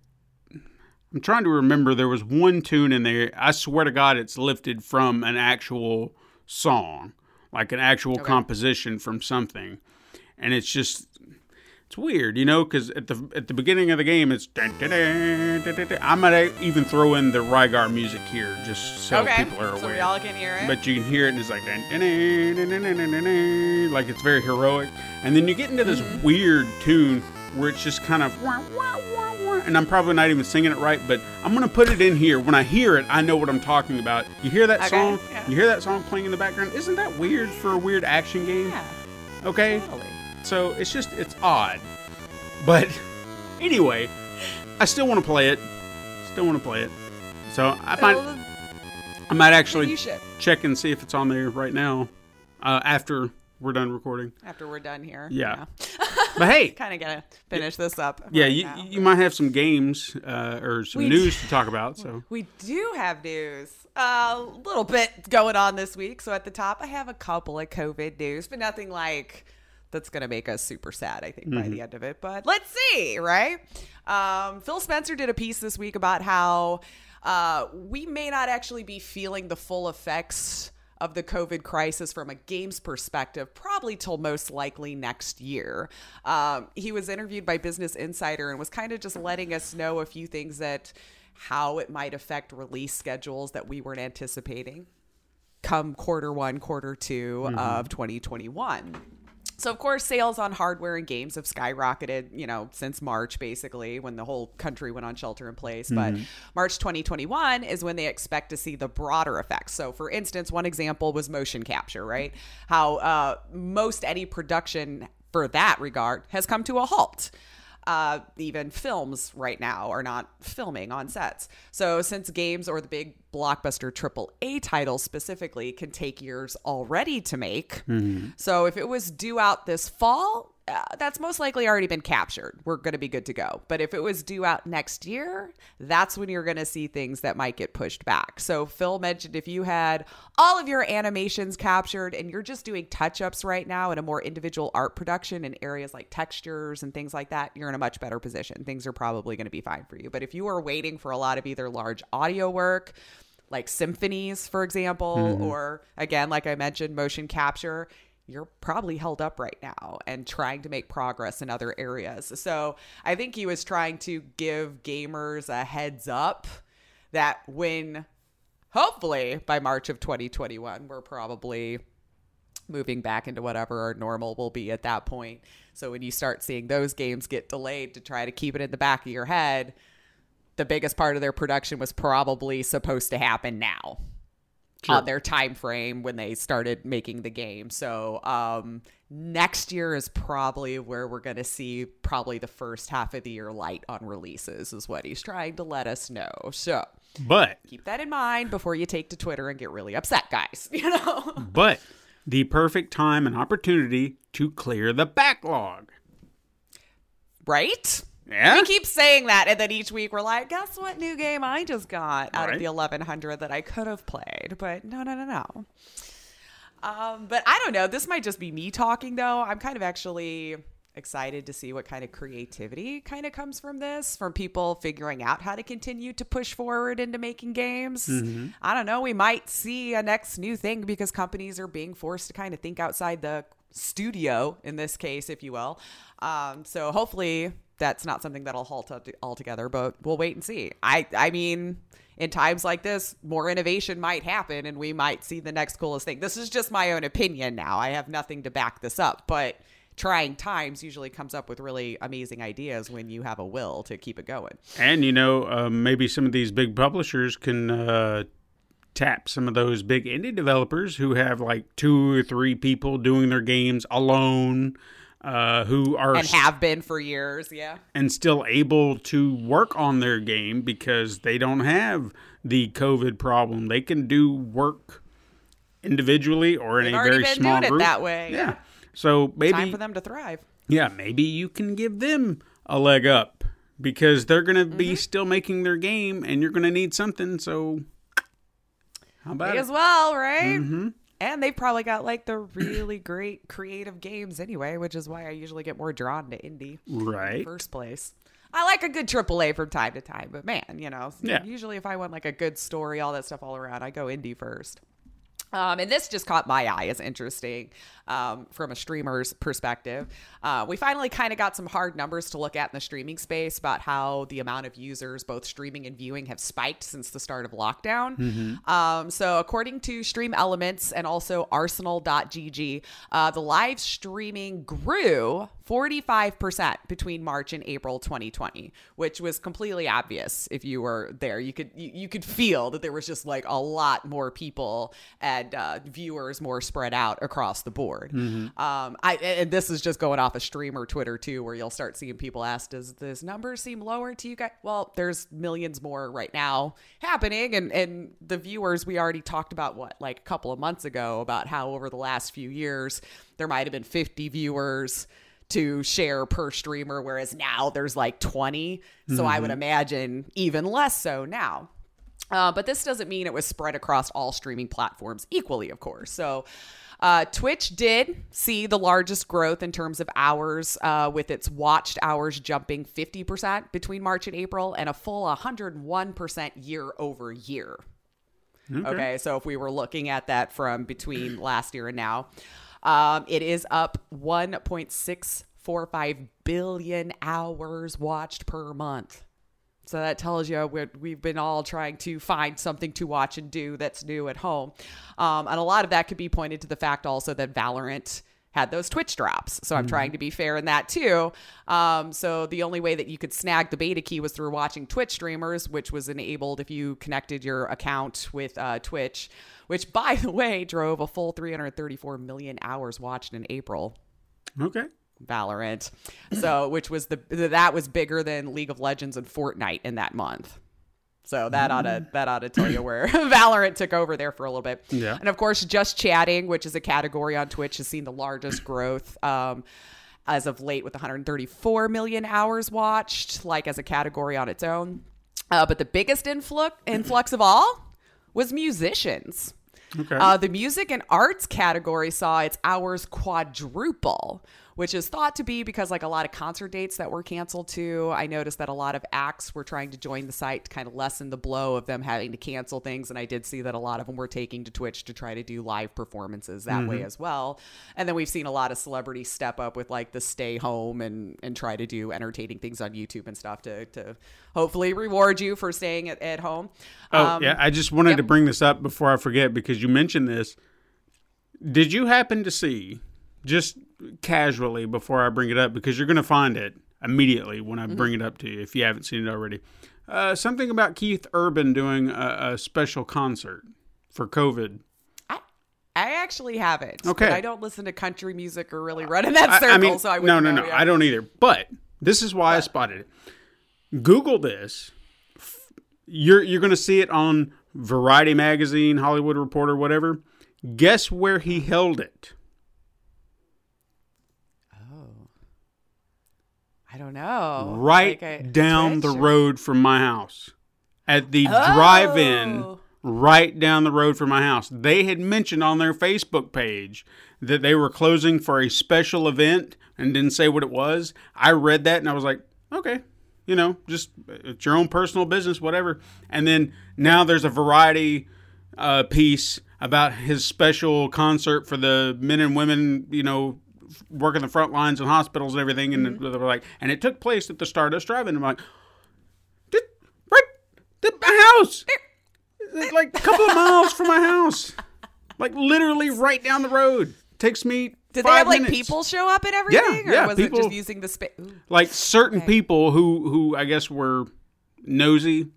I'm trying to remember there was one tune in there. I swear to God, it's lifted from an actual song, like an actual okay. composition from something, and it's just it's weird, you know, because at the at the beginning of the game, it's dun, dun, dun, I might even throw in the Rygar music here just so okay. people are aware. So we all can hear it. But you can hear it, and it's like like it's very heroic, and then you get into this mm-hmm. weird tune where it's just kind of, wah, wah, wah, wah, and I'm probably not even singing it right, but I'm gonna put it in here. When I hear it, I know what I'm talking about. You hear that Okay, song? yeah. You hear that song playing in the background? Isn't that weird for a weird action game? yeah, Okay. totally. So it's just it's odd. But anyway, I still want to play it. Still want to play it. So I might I might actually check and see if it's on there right now. Uh, after we're done recording. after we're done here. Yeah. But hey, kind of gonna finish this up. yeah, right you, now. you might have some games uh, or some We news to talk about. So We do have news. A little bit going on this week. So at the top, I have a couple of COVID news, but nothing like that's going to make us super sad, I think, by the end of it. But let's see, right? Um, Phil Spencer did a piece this week about how uh, we may not actually be feeling the full effects of the COVID crisis from a games perspective, probably till most likely next year. Um, he was interviewed by Business Insider and was kind of just letting us know a few things that how it might affect release schedules that we weren't anticipating come quarter one, quarter 2 of 2021. So of course, sales on hardware and games have skyrocketed, you know, since March basically when the whole country went on shelter in place. But March 2021 is when they expect to see the broader effects. So for instance, one example was motion capture, right? How uh, most any production for that regard has come to a halt uh, even films right now are not filming on sets. So, since games or the big blockbuster triple A titles specifically can take years already to make, so if it was due out this fall, uh, that's most likely already been captured. We're going to be good to go. But if it was due out next year, that's when you're going to see things that might get pushed back. So Phil mentioned if you had all of your animations captured and you're just doing touch ups right now in a more individual art production in areas like textures and things like that, you're in a much better position. Things are probably going to be fine for you. But if you are waiting for a lot of either large audio work, like symphonies, for example, or again, like I mentioned, motion capture, you're probably held up right now and trying to make progress in other areas. So I think he was trying to give gamers a heads up that when hopefully by March of 2021, we're probably moving back into whatever our normal will be at that point. So when you start seeing those games get delayed to try to keep it in the back of your head, the biggest part of their production was probably supposed to happen now on their time frame when they started making the game. So um, next year is probably where we're going to see probably the first half of the year light on releases is what he's trying to let us know. So but keep that in mind before you take to Twitter and get really upset, guys. You know. but the perfect time and opportunity to clear the backlog. right? Yeah. We keep saying that, and then each week we're like, guess what new game I just got out Right. of the 1100 that I could have played? But no, no, no, no. Um, but I don't know. This might just be me talking, though. I'm kind of actually excited to see what kind of creativity kind of comes from this, from people figuring out how to continue to push forward into making games. I don't know. We might see a next new thing because companies are being forced to kind of think outside the studio, in this case, if you will. Um, so hopefully that's not something that'll halt altogether, but we'll wait and see. I, I mean, in times like this, more innovation might happen and we might see the next coolest thing. This is just my own opinion now. I have nothing to back this up, but trying times usually comes up with really amazing ideas when you have a will to keep it going. And you know, um, maybe some of these big publishers can uh, tap some of those big indie developers who have like two or three people doing their games alone, uh, who are And have been for years, yeah. and still able to work on their game because they don't have the COVID problem. They can do work individually or in They've a very small group. that way, yeah. So maybe Time for them to thrive. yeah, maybe you can give them a leg up because they're going to be still making their game and you're going to need something. So, how about May it? as well, right? And they've probably got like the really great creative games anyway, which is why I usually get more drawn to indie in Right. the first place. I like a good AAA from time to time, but man, you know, Yeah. usually if I want like a good story, all that stuff all around, I go indie first. Um, and this just caught my eye as interesting um, from a streamer's perspective. Uh, we finally kind of got some hard numbers to look at in the streaming space about how the amount of users, both streaming and viewing, have spiked since the start of lockdown. Um, so, according to StreamElements and also Arsenal.gg, uh, the live streaming grew 45% between March and April 2020, which was completely obvious if you were there. You could you, you could feel that there was just like a lot more people and uh, viewers more spread out across the board. Um, I and this is just going off a streamer Twitter too, where you'll start seeing people ask, "Does this number seem lower to you guys?" Well, there's millions more right now happening, and and the viewers we already talked about what like a couple of months ago about how over the last few years there might have been 50 viewers to share per streamer, whereas now there's like 20. So I would imagine even less so now. Uh, but this doesn't mean it was spread across all streaming platforms equally, of course. So uh, Twitch did see the largest growth in terms of hours, uh, with its watched hours jumping 50% between March and April and a full 101% year over year. Okay. so if we were looking at that from between last year and now, um, it is up 1.645 billion hours watched per month. So that tells you we we've been all trying to find something to watch and do that's new at home. Um, and a lot of that could be pointed to the fact also that Valorant had those Twitch drops. So I'm trying to be fair in that too. Um, so the only way that you could snag the beta key was through watching Twitch streamers, which was enabled if you connected your account with uh, Twitch, which by the way drove a full 334 million hours watched in April. Okay. Valorant. So, which was the that was bigger than League of Legends and Fortnite in that month. So that ought to that ought to tell you where Valorant took over there for a little bit. Yeah. And of course, just chatting, which is a category on Twitch, has seen the largest growth. Um, as of late, with 134 million hours watched, like as a category on its own. Uh, but the biggest influx influx of all was musicians. Okay. Uh, the music and arts category saw its hours quadruple, which is thought to be because like a lot of concert dates that were canceled too. I noticed that a lot of acts were trying to join the site to kind of lessen the blow of them having to cancel things, and I did see that a lot of them were taking to Twitch to try to do live performances that way as well. And then we've seen a lot of celebrities step up with like the stay home and and try to do entertaining things on YouTube and stuff to to hopefully reward you for staying at, at home. Oh, Um, yeah. I just wanted yep. to bring this up before I forget because you mentioned this. Did you happen to see, just casually before I bring it up, because you're going to find it immediately when I Mm-hmm. bring it up to you if you haven't seen it already? Uh, something about Keith Urban doing a, a special concert for COVID. I, I actually haven't. Okay. But I don't listen to country music or really run in that I- circle, I mean, so I no, wouldn't no, no. I don't either. But this is why I spotted it. Google this. You're you're going to see it on Variety magazine, Hollywood Reporter, whatever. Guess where he held it? I don't know. right Like down the road from my house at the drive-in Oh. right down the road from my house they had mentioned on their facebook page that they were closing for a special event and didn't say what it was i read that and i was like okay you know just it's your own personal business whatever and then now there's a variety uh, piece about his special concert for the men and women you know working the front lines in hospitals and everything and Mm-hmm. they were like and it took place at the stardust drive-in i'm like "Did- right the house It's like a couple of miles from my house like literally right down the road takes me Did they five have like minutes. people show up and everything? yeah, or was people- it just using the space? like certain Okay. people who who I guess were nosy,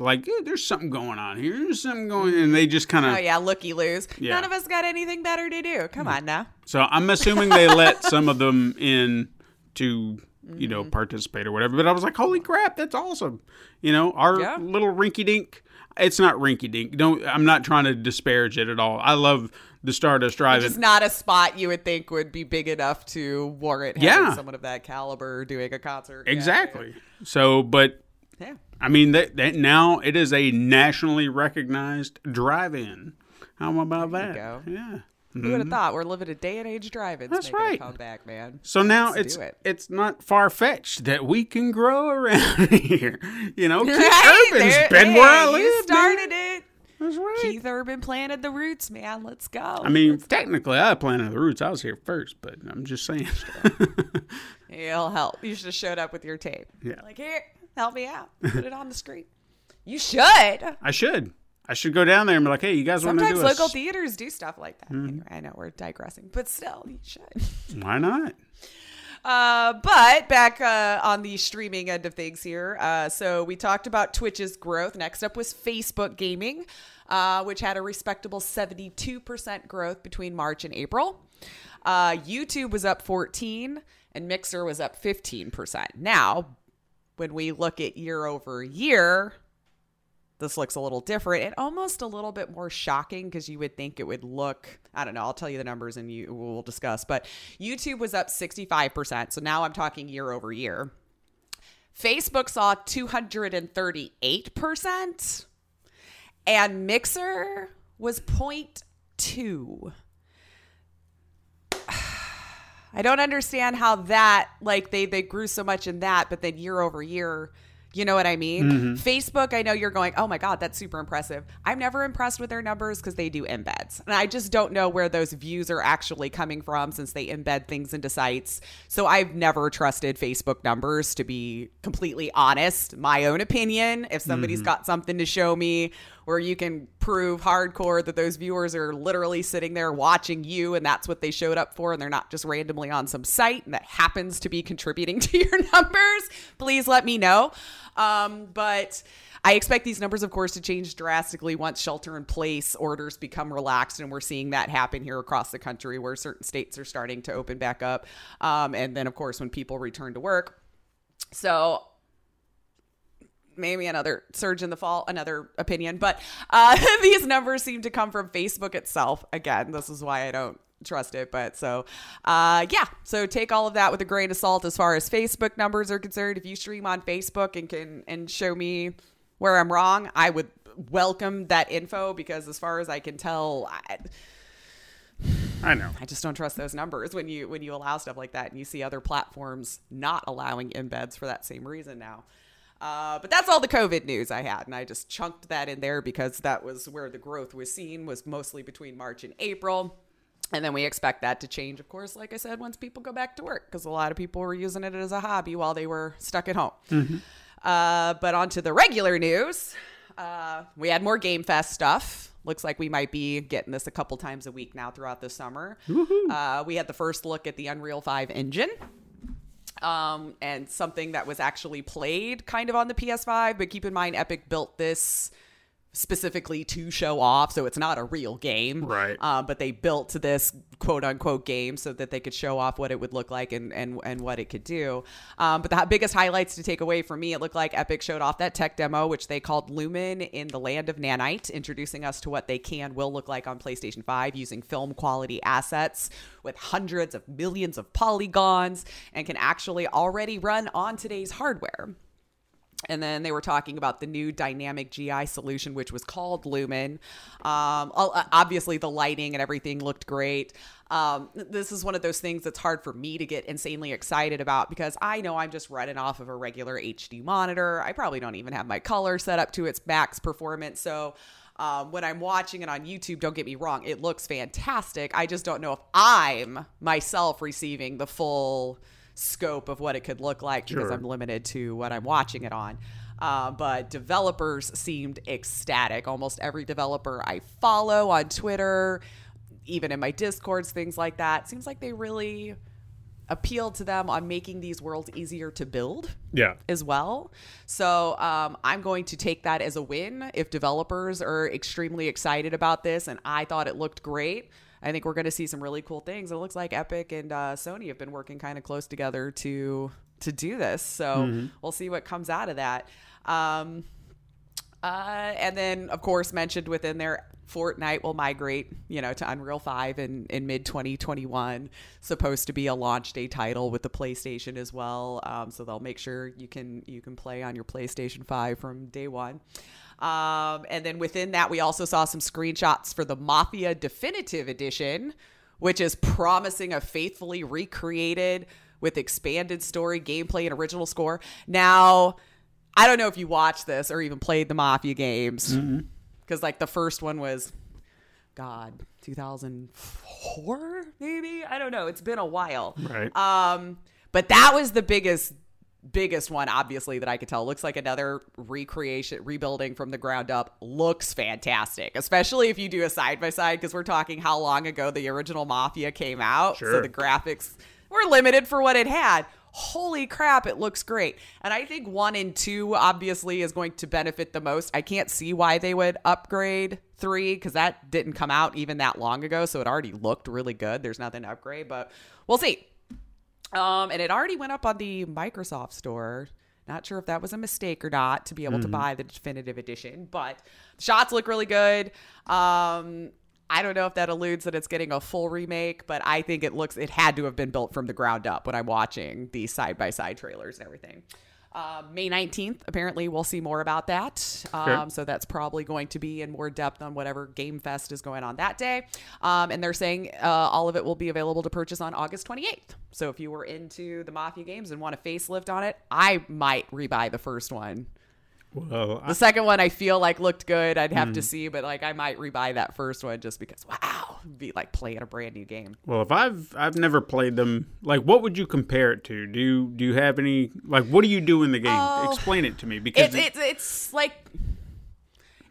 like "Yeah, there's something going on here. There's something going, and they just kind of. Oh yeah, looky loos. Yeah. None of us got anything better to do. Come mm. on now. So I'm assuming they let some of them in to you know, mm-hmm. participate or whatever. But I was like, holy crap, that's awesome. You know, our Yeah. little rinky dink. It's not rinky dink. Don't. I'm not trying to disparage it at all. I love the Stardust Drive. It's not a spot you would think would be big enough to warrant having Yeah. someone of that caliber doing a concert. Yeah, Exactly. So, but Yeah. I mean that, that now it is a nationally recognized drive-in. How about There you that? go. Yeah. Who would have mm-hmm. thought we're living a day and age drive-ins That's right. man. So now Let's it's it. it's not far fetched that we can grow around here. You know, Keith Right? Urban's There- been where I live. started man. it. That's right. Keith Urban planted the roots, man. Let's go. I mean, technically, I planted the roots. I was here first, but I'm just saying. It'll help. You should have showed up with your tape. Yeah. Like, here, help me out. Put it on the screen. You should. I should. I should go down there and be like, "Hey, you guys want to do Sometimes a local s- theaters do stuff like that. Mm-hmm. Anyway, I know we're digressing, but still, you should. Why not? Uh, but back uh, on the streaming end of things here. Uh, so we talked about Twitch's growth. Next up was Facebook Gaming, uh, which had a respectable 72% growth between March and April. Uh, YouTube was up 14 and Mixer was up 15%. Now, when we look at year over year, this looks a little different and almost a little bit more shocking because you would think it would look i don't know i'll tell you the numbers and you we'll discuss but youtube was up 65% so now i'm talking year over year. Facebook saw 238% and mixer was 0.2 I don't understand how that like they they grew so much in that, but then year over year, you know what I mean? Mm-hmm. Facebook, I know you're going, oh my god, that's super impressive. I'm never impressed with their numbers because they do embeds, and I just don't know where those views are actually coming from since they embed things into sites. So I've never trusted Facebook numbers to be completely honest. My own opinion. If somebody's mm-hmm. got something to show me where you can prove hardcore that those viewers are literally sitting there watching you and that's what they showed up for and they're not just randomly on some site and that happens to be contributing to your numbers, please let me know. Um, but I expect these numbers, of course, to change drastically once shelter in place orders become relaxed. And we're seeing that happen here across the country where certain states are starting to open back up. Um, and then, of course, when people return to work. So maybe another surge in the fall, another opinion. But uh, these numbers seem to come from Facebook itself. Again, this is why I don't trust it. But so, uh, yeah. So take all of that with a grain of salt as far as Facebook numbers are concerned. If you stream on Facebook and can and show me where I'm wrong, I would welcome that info because as far as I can tell. I, I know. I just don't trust those numbers when you when you allow stuff like that and you see other platforms not allowing embeds for that same reason now. Uh, but that's all the COVID news I had, and I just chunked that in there because that was where the growth was seen was mostly between March and April. And then we expect that to change, of course, like I said, once people go back to work, because a lot of people were using it as a hobby while they were stuck at home. Uh, but on to the regular news. Uh, we had more Game Fest stuff. Looks like we might be getting this a couple times a week now throughout the summer. Uh, we had the first look at the Unreal 5 engine. Um, and something that was actually played kind of on the PS5, but keep in mind, Epic built this specifically to show off, so it's not a real game. Right. Um, but they built this quote unquote game so that they could show off what it would look like and and, and what it could do. Um, but the biggest highlights to take away for me, it looked like Epic showed off that tech demo, which they called Lumen in the land of nanite, introducing us to what they can will look like on PlayStation 5 using film quality assets with hundreds of millions of polygons and can actually already run on today's hardware. And then they were talking about the new dynamic GI solution, which was called Lumen. Um, obviously, the lighting and everything looked great. Um, this is one of those things that's hard for me to get insanely excited about because I know I'm just running off of a regular HD monitor. I probably don't even have my color set up to its max performance. So um, when I'm watching it on YouTube, don't get me wrong, it looks fantastic. I just don't know if I'm myself receiving the full scope of what it could look like because I'm limited to what I'm watching it on. Uh, but developers seemed ecstatic. Almost every developer I follow on Twitter, even in my discords, things like that, seems like they really appealed to them on making these worlds easier to build Yeah. as well. So um, I'm going to take that as a win if developers are extremely excited about this. And I thought it looked great. I think we're going to see some really cool things. It looks like Epic and uh, Sony have been working kind of close together to to do this. So we'll see what comes out of that. Um, uh, and then, of course, mentioned within there, Fortnite will migrate, you know, to Unreal Five in, in mid 2021. Supposed to be a launch day title with the PlayStation as well. Um, so they'll make sure you can you can play on your PlayStation Five from day one. Um, and then within that, we also saw some screenshots for the Mafia Definitive Edition, which is promising a faithfully recreated with expanded story, gameplay, and original score. Now, I don't know if you watched this or even played the Mafia games, because like the first one was, God, 2004 maybe. I don't know. It's been a while. Right. Um, but that was the biggest biggest one obviously that I could tell. Looks like another recreation rebuilding from the ground up. Looks fantastic especially if you do a side by side because we're talking how long ago the original mafia came out. So the graphics were limited for what it had. Holy crap it looks great. And I think 1 and 2 obviously is going to benefit the most. I can't see why they would upgrade 3 cuz that didn't come out even that long ago so it already looked really good. There's nothing to upgrade but we'll see um, and it already went up on the Microsoft store. Not sure if that was a mistake or not to be able to buy the definitive edition, but the shots look really good. Um, I don't know if that alludes that it's getting a full remake, but I think it looks it had to have been built from the ground up when I'm watching the side by side trailers and everything. Uh, May 19th, apparently, we'll see more about that. Um, so that's probably going to be in more depth on whatever Game Fest is going on that day. Um, and they're saying uh, all of it will be available to purchase on August 28th. So if you were into the Mafia games and want a facelift on it, I might rebuy the first one. The second one I feel like looked good. I'd have to mm. see, but like I might rebuy that first one just because wow, be like playing a brand new game. well, if I've I've never played them, like, what would you compare it to? Do you do you have any like what do you do in the game? Oh. Explain it to me because it's it's it's like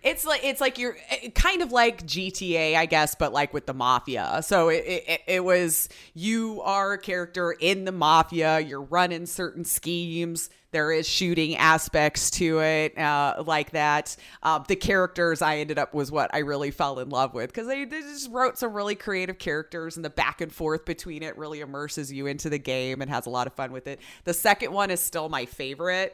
it's like it's like you're kind of like GTA, I guess, but like with the mafia. So it, it it was you are a character in the mafia. You're running certain schemes. There is shooting aspects to it, uh, like that. Uh, the characters I ended up was what I really fell in love with because they, they just wrote some really creative characters, and the back and forth between it really immerses you into the game and has a lot of fun with it. The second one is still my favorite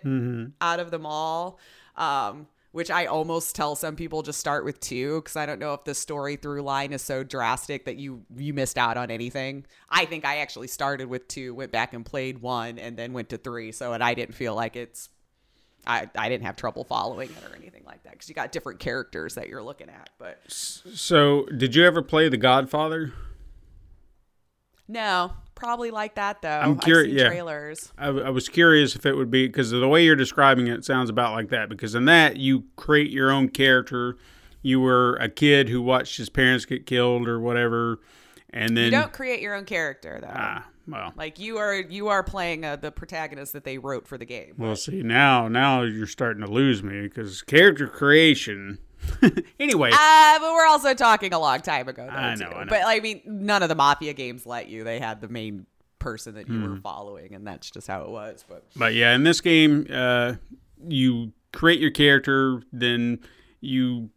out of them all. Um, which I almost tell some people just start with two because I don't know if the story through line is so drastic that you you missed out on anything. I think I actually started with two, went back and played one, and then went to three. So and I didn't feel like it's I I didn't have trouble following it or anything like that because you got different characters that you're looking at. But so. Did you ever play The Godfather? no, probably like that though. I'm seen yeah. trailers. I, I was curious if it would be because the way you're describing it sounds about like that. Because in that you create your own character. You were a kid who watched his parents get killed or whatever, and then You don't create your own character though. ah well. like you are you are playing uh, the protagonist that they wrote for the game. Well, see now, now you're starting to lose me because character creation. anyway, Uh, but we're also talking a long time ago. Though, I know. I know. But I mean, none of the mafia games let you. They had the main person that you Hmm. were following, and that's just how it was. But but yeah, in this game, uh, you create your character, then you.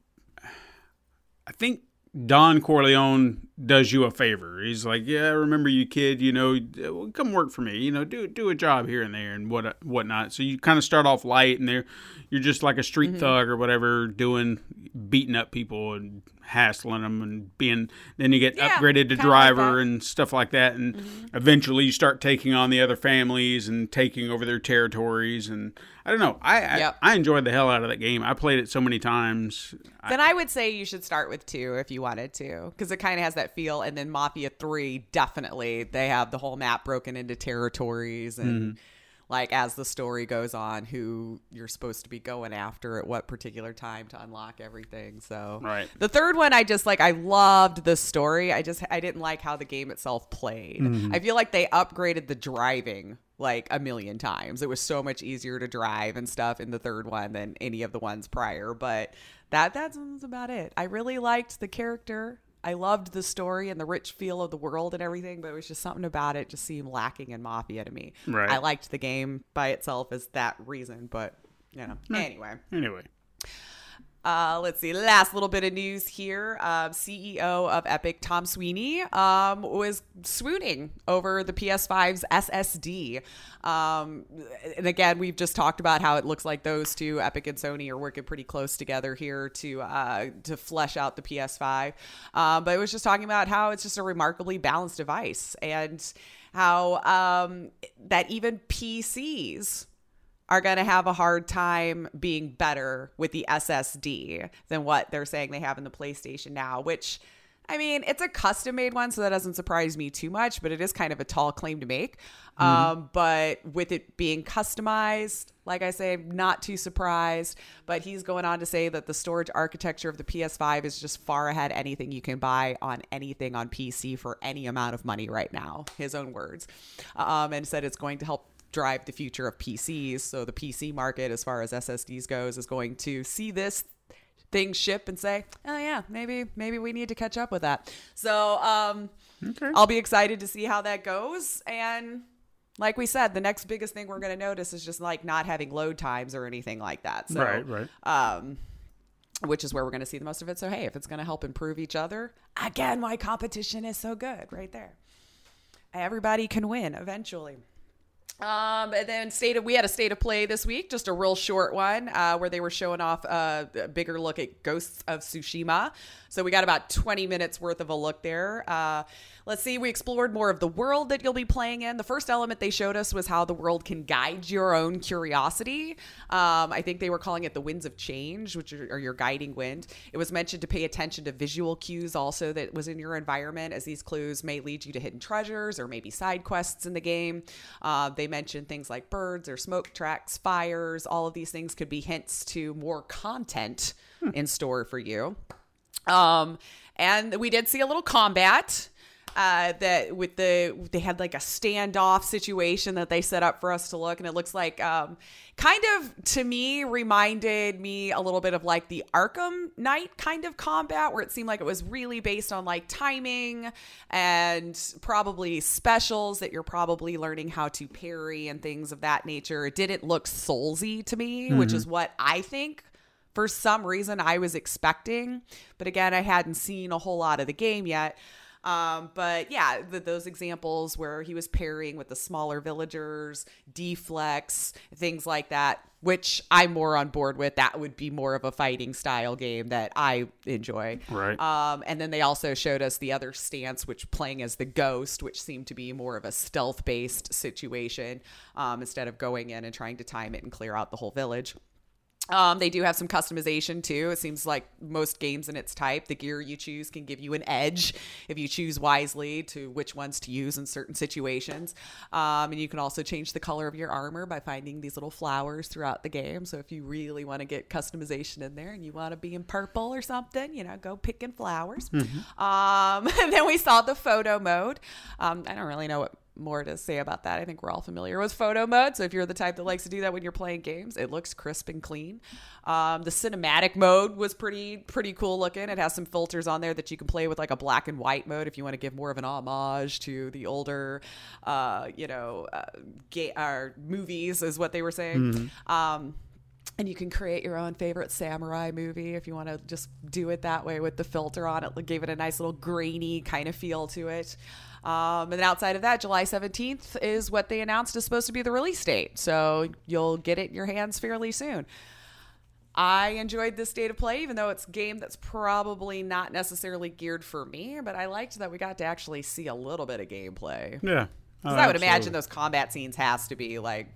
I think Don Corleone does you a favor. He's like, "Yeah, I remember you, kid. You know, come work for me. You know, do do a job here and there and what whatnot." So you kind of start off light, and there you're just like a street mm-hmm. thug or whatever, doing beating up people and hassling them and being. Then you get Yeah, upgraded to kinda like driver and stuff like that, and eventually you start taking on the other families and taking over their territories. And I don't know, I I, Yep. I enjoyed the hell out of that game. I played it so many times. I, then I would say you should start with two if you wanted to, because it kind of has that feel. And then Mafia Three, definitely, they have the whole map broken into territories and. Mm-hmm. Like as the story goes on, who you're supposed to be going after at what particular time to unlock everything. So Right. The third one, I just like. I loved the story. I just I didn't like how the game itself played. Mm-hmm. I feel like they upgraded the driving like a million times. It was so much easier to drive and stuff in the third one than any of the ones prior. But that that's about it. I really liked the character. I loved the story and the rich feel of the world and everything, but it was just something about it just seemed lacking in Mafia to me. Right. I liked the game by itself as that reason, but you know. Anyway. anyway, Uh, let's see. Last little bit of news here. Uh, CEO of Epic, Tom Sweeney, um, was swooning over the PS5's SSD. Um, and again, we've just talked about how it looks like those two, Epic and Sony, are working pretty close together here to uh, to flesh out the PS5. Um, but it was just talking about how it's just a remarkably balanced device and how um, that even PCs are going to have a hard time being better with the SSD than what they're saying they have in the PlayStation now, which I mean, it's a custom made one, so that doesn't surprise me too much, but it is kind of a tall claim to make. Mm-hmm. Um, but with it being customized, like I say, not too surprised. But he's going on to say that the storage architecture of the PS5 is just far ahead anything you can buy on anything on PC for any amount of money right now. His own words. Um, and said it's going to help drive the future of PCs. So the PC market, as far as SSDs goes, is going to see this thing ship and say, "Oh yeah, maybe maybe we need to catch up with that." So um, okay. I'll be excited to see how that goes. And like we said, the next biggest thing we're going to notice is just like not having load times or anything like that. So, right, right. Um, which is where we're going to see the most of it. So hey, if it's going to help improve each other, again, why competition is so good, right there. Everybody can win eventually. Um, and then state of, we had a state of play this week, just a real short one, uh, where they were showing off a bigger look at Ghosts of Tsushima. So we got about 20 minutes worth of a look there. Uh, let's see, we explored more of the world that you'll be playing in. The first element they showed us was how the world can guide your own curiosity. Um, I think they were calling it the winds of change, which are, are, your guiding wind. It was mentioned to pay attention to visual cues also that was in your environment, as these clues may lead you to hidden treasures or maybe side quests in the game. Uh, they mentioned things like birds or smoke tracks, fires. All of these things could be hints to more content hmm. in store for you. Um, and we did see a little combat. Uh, that with the they had like a standoff situation that they set up for us to look, and it looks like um, kind of to me reminded me a little bit of like the Arkham Knight kind of combat, where it seemed like it was really based on like timing and probably specials that you're probably learning how to parry and things of that nature. It didn't look soulsy to me, mm-hmm. which is what I think for some reason I was expecting. But again, I hadn't seen a whole lot of the game yet. Um, but yeah, the, those examples where he was pairing with the smaller villagers, deflex, things like that, which I'm more on board with. That would be more of a fighting style game that I enjoy. Right. Um, and then they also showed us the other stance, which playing as the ghost, which seemed to be more of a stealth based situation um, instead of going in and trying to time it and clear out the whole village. Um, they do have some customization too. It seems like most games in its type, the gear you choose can give you an edge if you choose wisely to which ones to use in certain situations. Um, and you can also change the color of your armor by finding these little flowers throughout the game. So if you really want to get customization in there and you want to be in purple or something, you know, go picking flowers. Mm-hmm. Um, and then we saw the photo mode. Um, I don't really know what more to say about that. I think we're all familiar with photo mode. So if you're the type that likes to do that when you're playing games, it looks crisp and clean. Um, the cinematic mode was pretty pretty cool looking. It has some filters on there that you can play with like a black and white mode if you want to give more of an homage to the older, uh, you know, uh, ga- uh, movies is what they were saying. Mm-hmm. Um, and you can create your own favorite samurai movie if you want to just do it that way with the filter on it. It gave it a nice little grainy kind of feel to it. Um, and outside of that, July 17th is what they announced is supposed to be the release date. So you'll get it in your hands fairly soon. I enjoyed this state of play, even though it's a game that's probably not necessarily geared for me. But I liked that we got to actually see a little bit of gameplay. Yeah. Oh, I would imagine those combat scenes has to be like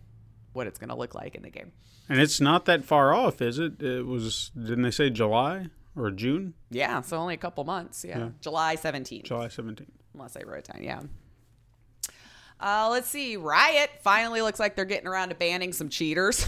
what it's going to look like in the game. And it's not that far off, is it? It was, didn't they say July or June? Yeah, so only a couple months. Yeah. yeah. July 17th. July 17th unless I wrote down. Yeah. Uh, let's see. Riot finally looks like they're getting around to banning some cheaters.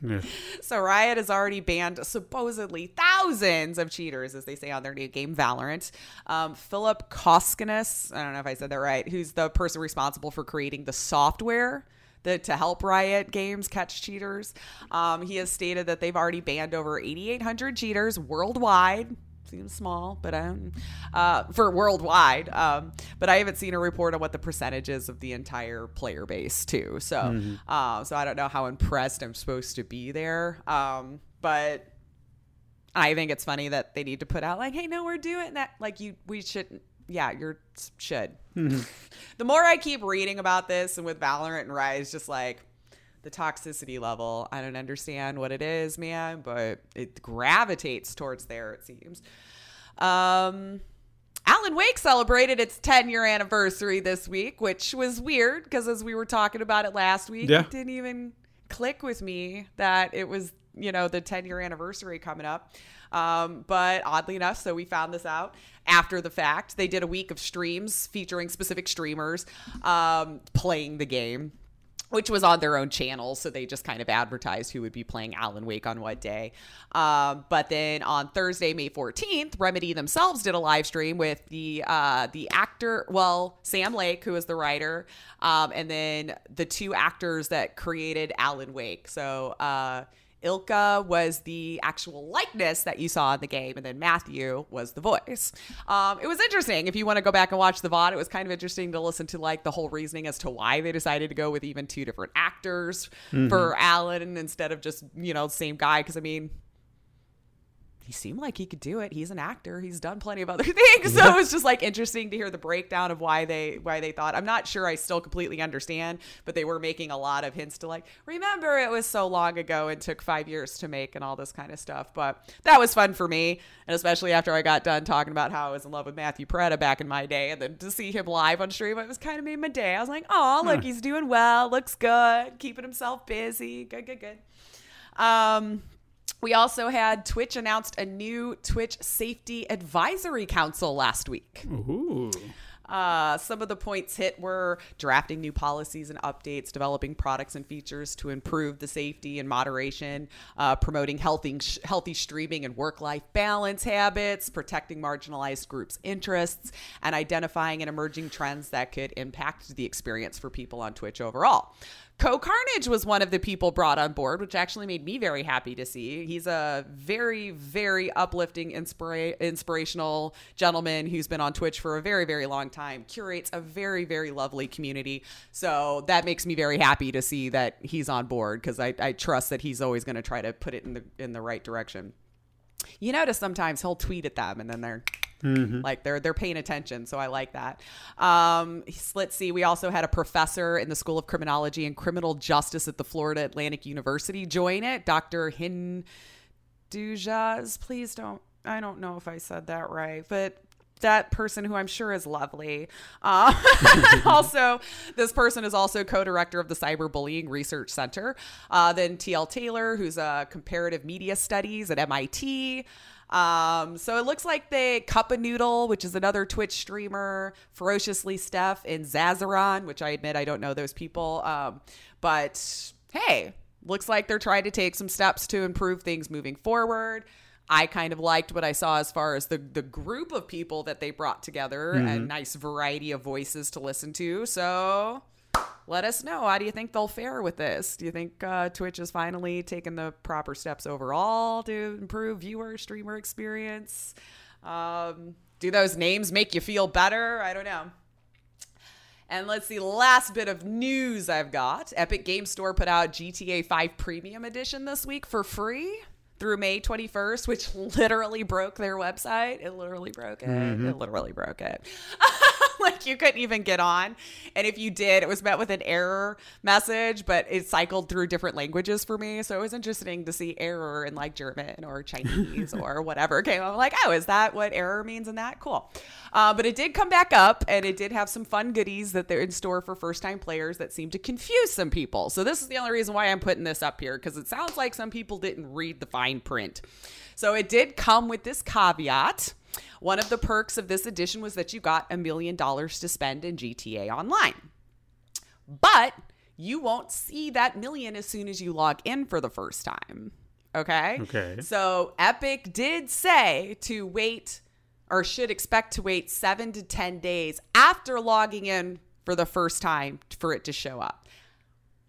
Yeah. So Riot has already banned supposedly thousands of cheaters, as they say on their new game Valorant. Um, Philip Koskinas, I don't know if I said that right, who's the person responsible for creating the software that to help Riot Games catch cheaters. Um, he has stated that they've already banned over 8,800 cheaters worldwide seems small, but um, uh, for worldwide. Um, but I haven't seen a report on what the percentage is of the entire player base too. So, mm-hmm. uh, so I don't know how impressed I'm supposed to be there. Um, but I think it's funny that they need to put out like, "Hey, no, we're doing that." Like you, we shouldn't. Yeah, you're should. the more I keep reading about this, and with Valorant and Rise, just like the toxicity level, I don't understand what it is, man, but it gravitates towards there. It seems. Um, Alan Wake celebrated its 10 year anniversary this week, which was weird because as we were talking about it last week, Yeah. it didn't even click with me that it was, you know, the 10 year anniversary coming up. Um, but oddly enough, so we found this out after the fact. They did a week of streams featuring specific streamers um, playing the game which was on their own channel. So they just kind of advertised who would be playing Alan Wake on what day. Um, but then on Thursday, May 14th, Remedy themselves did a live stream with the uh, the actor, well, Sam Lake, who is the writer, um, and then the two actors that created Alan Wake. So uh, Ilkka was the actual likeness that you saw in the game, and then Matthew was the voice. Um, it was interesting. If you want to go back and watch the VOD, it was kind of interesting to listen to like the whole reasoning as to why they decided to go with even two different actors for Alan instead of just you know same guy. Because I mean, he seemed like he could do it. He's an actor. He's done plenty of other things. So it was just like interesting to hear the breakdown of why they why they thought. I'm not sure I still completely understand, but they were making a lot of hints to like, remember it was so long ago and took five years to make and all this kind of stuff. But that was fun for me. And especially after I got done talking about how I was in love with Matthew Porretta back in my day. And then to see him live on stream, it was kind of made my day. I was like, oh, look, he's doing well, looks good, keeping himself busy. Good, good, good. Um we also had Twitch announced a new Twitch Safety Advisory Council last week. Ooh. Uh, some of the points hit were drafting new policies and updates, developing products and features to improve the safety and moderation, uh, promoting healthy, healthy streaming and work life balance habits, protecting marginalized groups' interests, and identifying and emerging trends that could impact the experience for people on Twitch overall. CohhCarnage was one of the people brought on board, which actually made me very happy to see. He's a very, very uplifting, inspira- inspirational gentleman who's been on Twitch for a very, very long time, curates a very, very lovely community. So that makes me very happy to see that he's on board because I, I trust that he's always going to try to put it in the in the right direction. You notice sometimes he'll tweet at them and then they're like they're they're paying attention so i like that um let's see we also had a professor in the school of criminology and criminal justice at the florida atlantic university join it dr hin dujas please don't i don't know if i said that right but that person who I'm sure is lovely. Uh, also, this person is also co-director of the Cyberbullying Research Center. Uh, then TL Taylor, who's a comparative media studies at MIT. Um, so it looks like they Cupahnoodle, which is another Twitch streamer, Ferociously Steph, and Zizaran, which I admit I don't know those people. Um, but hey, looks like they're trying to take some steps to improve things moving forward. I kind of liked what I saw as far as the the group of people that they brought together, a nice variety of voices to listen to. So let us know. How do you think they'll fare with this? Do you think uh, Twitch has finally taken the proper steps overall to improve viewer streamer experience? Um, do those names make you feel better? I don't know. And let's see, last bit of news I've got. Epic Game Store put out GTA 5 Premium Edition this week for free through May 21st, which literally broke their website. It literally broke it. It literally broke it. like you couldn't even get on. And if you did, it was met with an error message, but it cycled through different languages for me. So it was interesting to see error in like German or Chinese or whatever came. I'm like, oh, is that what error means in that? Cool. Uh, but it did come back up and it did have some fun goodies that they're in store for first time players that seem to confuse some people. So this is the only reason why I'm putting this up here because it sounds like some people didn't read the fine print. So it did come with this caveat. One of the perks of this edition was that you got a million dollars to spend in GTA Online. But you won't see that million as soon as you log in for the first time. Okay? Okay. So Epic did say to wait or should expect to wait seven to 10 days after logging in for the first time for it to show up.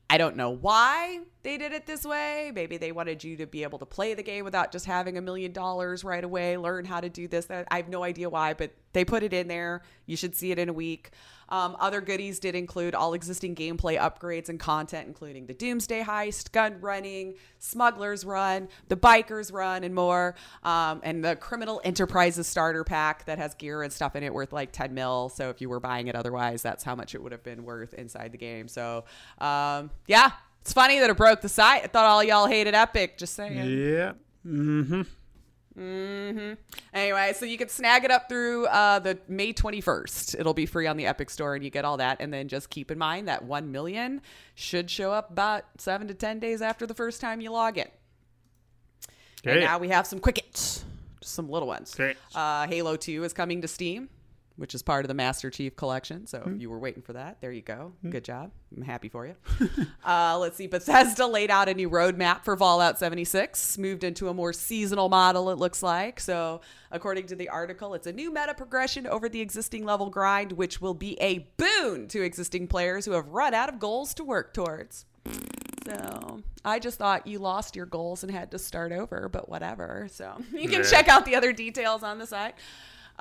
I don't know why they did it this way. Maybe they wanted you to be able to play the game without just having a million dollars right away, learn how to do this. I have no idea why, but they put it in there. You should see it in a week. Um, other goodies did include all existing gameplay upgrades and content, including the Doomsday Heist, gun running, Smuggler's Run, the Biker's Run, and more. Um, and the Criminal Enterprises starter pack that has gear and stuff in it worth like 10 mil. So if you were buying it otherwise, that's how much it would have been worth inside the game. So um, yeah, it's funny that it broke the site. I thought all y'all hated Epic. Just saying. Yeah. Mm-hmm. Mm-hmm. Anyway, so you can snag it up through uh, the May 21st. It'll be free on the Epic Store, and you get all that. And then just keep in mind that 1 million should show up about 7 to 10 days after the first time you log in. And Okay. now we have some quickets, just some little ones. Okay. Uh, Halo 2 is coming to Steam, which is part of the Master Chief Collection. So Hmm. if you were waiting for that, there you go. Good job. I'm happy for you. uh, let's see. Bethesda laid out a new roadmap for Fallout 76, moved into a more seasonal model, it looks like. So, according to the article, it's a new meta progression over the existing level grind, which will be a boon to existing players who have run out of goals to work towards. So I just thought you lost your goals and had to start over, but whatever. So you can Yeah. check out the other details on the site.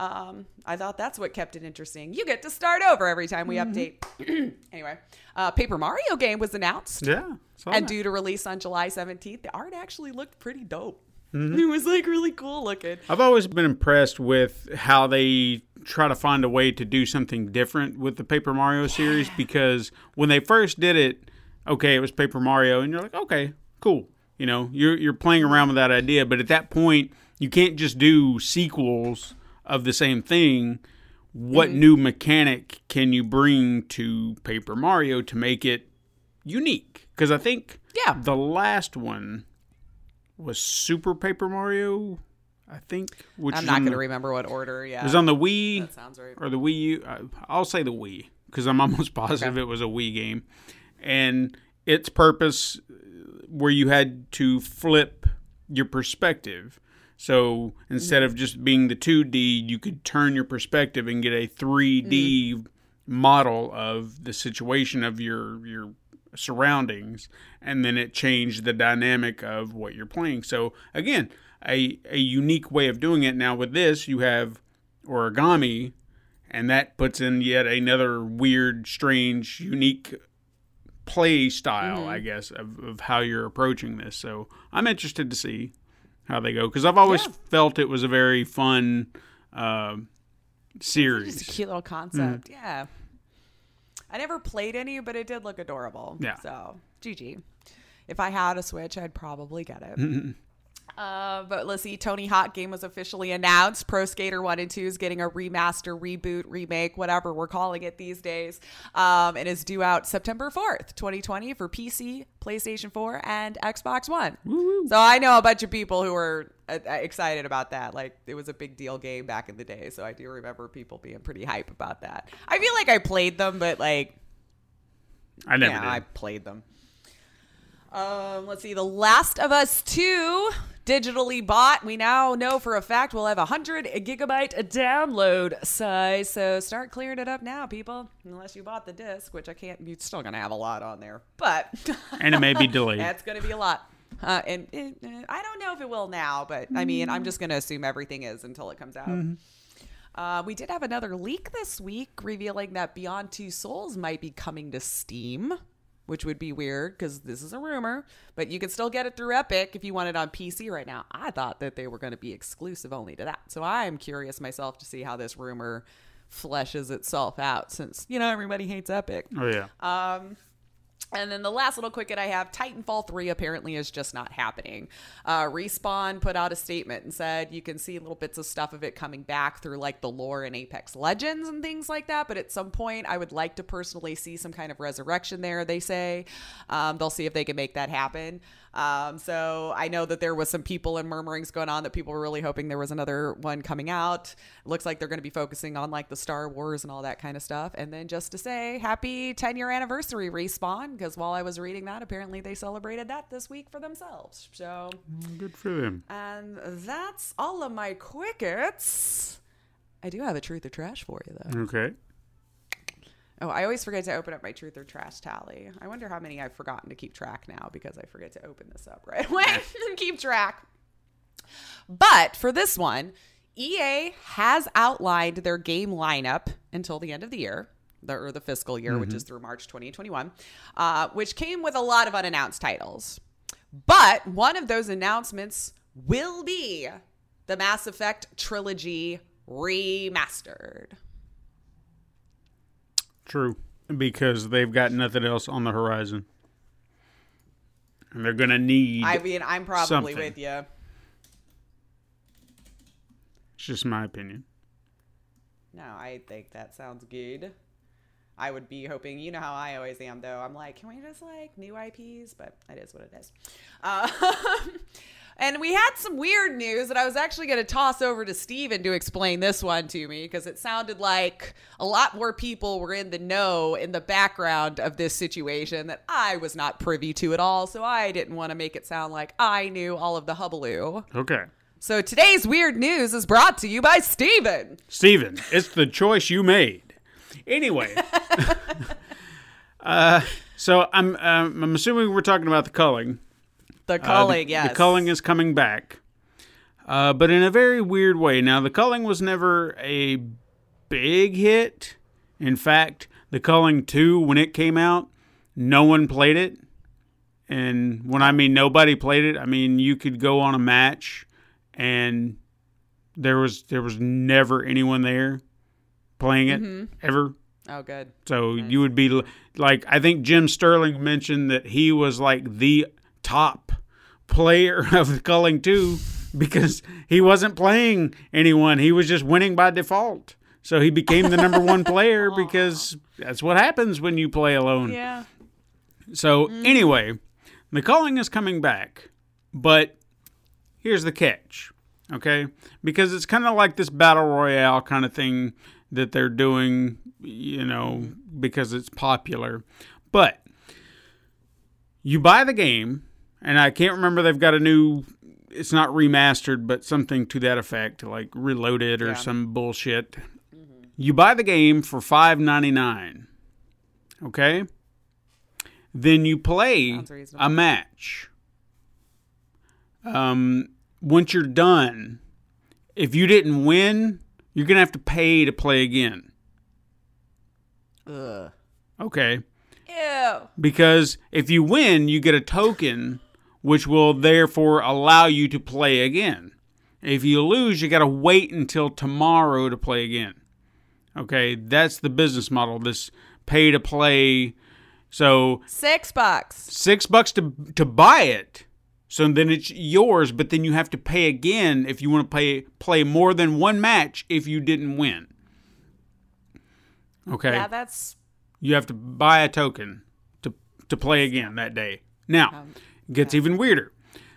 Um, I thought that's what kept it interesting. You get to start over every time we update. anyway, uh, Paper Mario game was announced Yeah. and that. due to release on July 17th. The art actually looked pretty dope. Mm-hmm. It was like really cool looking. I've always been impressed with how they try to find a way to do something different with the Paper Mario series because when they first did it, okay, it was Paper Mario, and you're like, okay, cool. You know, you're you're playing around with that idea, but at that point, you can't just do sequels of the same thing. What new mechanic can you bring to Paper Mario to make it unique? Because I think Yeah. the last one was Super Paper Mario. I think, which I'm not going to remember what order. Yeah. It was on the Wii that sounds right. or the Wii U. uh, I'll say the Wii because I'm almost positive it was a Wii game, and its purpose uh, where you had to flip your perspective. So instead of just being the 2D, you could turn your perspective and get a 3D model of the situation of your your surroundings, and then it changed the dynamic of what you're playing. So again, a a unique way of doing it. Now with this, you have origami, and that puts in yet another weird, strange, unique play style, mm-hmm. I guess, of, of how you're approaching this. So I'm interested to see how they go because I've always Yeah. felt it was a very fun uh, Just a cute little concept. Yeah. I never played any, but it did look adorable. Yeah. So, GG. If I had a Switch, I'd probably get it. Uh, but let's see. Tony Hawk game was officially announced. Pro Skater 1 and 2 is getting a remaster, reboot, remake, whatever we're calling it these days. Um, and is due out September 4th, 2020 for PC, PlayStation 4, and Xbox One. So I know a bunch of people who are uh, uh, excited about that. Like it was a big deal game back in the day. So I do remember people being pretty hype about that. I feel like I played them, but like I never yeah. I played them. Um, let's see. The Last of Us 2 digitally bought. We now know for a fact we'll have a 100 gigabyte download size. So start clearing it up now, people. Unless you bought the disc, which I can't. You're still going to have a lot on there. But and it may be delayed. that's going to be a lot. Uh, and it, uh, I don't know if it will now, but I mean, I'm just going to assume everything is until it comes out. Uh, we did have another leak this week revealing that Beyond Two Souls might be coming to Steam, which would be weird because this is a rumor, but you can still get it through Epic if you want it on PC right now. I thought that they were going to be exclusive only to that. So I'm curious myself to see how this rumor fleshes itself out since, you know, everybody hates Epic. oh yeah. Um, and then the last little quick I have Titanfall 3 apparently is just not happening. Uh, Respawn put out a statement and said you can see little bits of stuff of it coming back through like the lore in Apex Legends and things like that. But at some point, I would like to personally see some kind of resurrection there, they say. Um, they'll see if they can make that happen. Um, so I know that there was some people and murmurings going on that people were really hoping there was another one coming out. It looks like they're going to be focusing on like the Star Wars and all that kind of stuff. And then just to say happy 10 year anniversary respawn, because while I was reading that, apparently they celebrated that this week for themselves. So, Good for them. and that's all of my quickets. I do have a truth or trash for you though. Okay. Oh, I always forget to open up my truth or trash tally. I wonder how many I've forgotten to keep track now because I forget to open this up right away and keep track. But for this one, EA has outlined their game lineup until the end of the year, the, or the fiscal year, which is through March 2021, uh, which came with a lot of unannounced titles. But one of those announcements will be the Mass Effect trilogy remastered. True, because they've got nothing else on the horizon, and they're gonna need. I mean, I'm probably something. with you. it's just my opinion. No, I think that sounds good. I would be hoping, you know how I always am, though. I'm like, can we just like new IPs? But it is what it is. Uh, and we had some weird news that I was actually going to toss over to Steven to explain this one to me because it sounded like a lot more people were in the know in the background of this situation that I was not privy to at all. So I didn't want to make it sound like I knew all of the hubbaloo. Okay, So today's weird news is brought to you by Steven. Steven, it's the choice you made. Anyway, uh, so I'm um, I'm assuming we're talking about the culling. The Uh, the- culling, yes. The culling is coming back, uh, but in a very weird way. Now, the culling was never a big hit. In fact, the culling 2, when it came out, no one played it. And when I mean nobody played it, I mean you could go on a match and there was there was never anyone there playing it ever. Oh, good. So you would be like, I think Jim Sterling mentioned that he was like the top player of the Culling 2 because he wasn't playing anyone. He was just winning by default. So he became the number one player because that's what happens when you play alone. Yeah. So mm-hmm. anyway, the culling is coming back, but here's the catch, okay? Because it's kind of like this battle royale kind of thing that they're doing, you know, because it's popular. But you buy the game, and I can't remember they've got a new it's not remastered, but something to that effect, like reloaded or Yeah. some bullshit. You buy the game for five ninety nine. Okay? Then you play a match. Um, once you're done, if you didn't win, you're gonna have to pay to play again. Ugh. Okay. Ew. Because if you win, you get a token, which will therefore allow you to play again. If you lose, you got to wait until tomorrow to play again. Okay, that's the business model. This pay to play. So Six bucks. six bucks to to buy it. So then it's yours, but then you have to pay again if you want to play play more than one match if you didn't win. Okay Yeah, that's you have to buy a token to to play again that day. Now, it gets even weirder.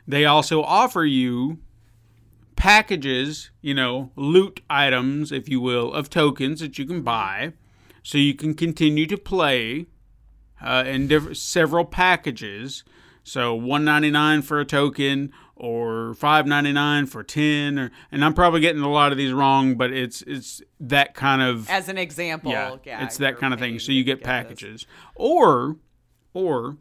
They also offer you packages, you know, loot items, if you will, of tokens that you can buy, so you can continue to play uh, in diff- several packages. So one ninety nine for a token, or five ninety nine for ten, or and I'm probably getting a lot of these wrong, but it's it's that kind of as an example. yeah, Yeah, it's that kind of thing. So you get this. packages, or, or,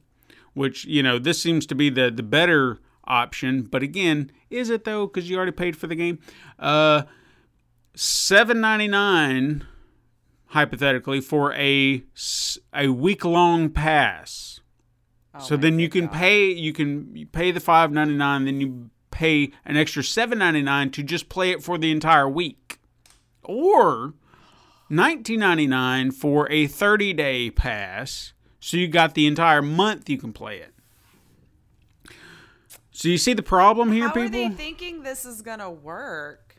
which you know, this seems to be the the better option. But again, is it though? Because you already paid for the game. Uh, seven ninety nine, hypothetically, for a a week long pass. so Oh my then you can God. pay you can pay the five ninety nine, then you pay an extra seven ninety nine to just play it for the entire week, or 19.99 for a 30 day pass so you got the entire month you can play it so you see the problem here How are they people thinking this is gonna work?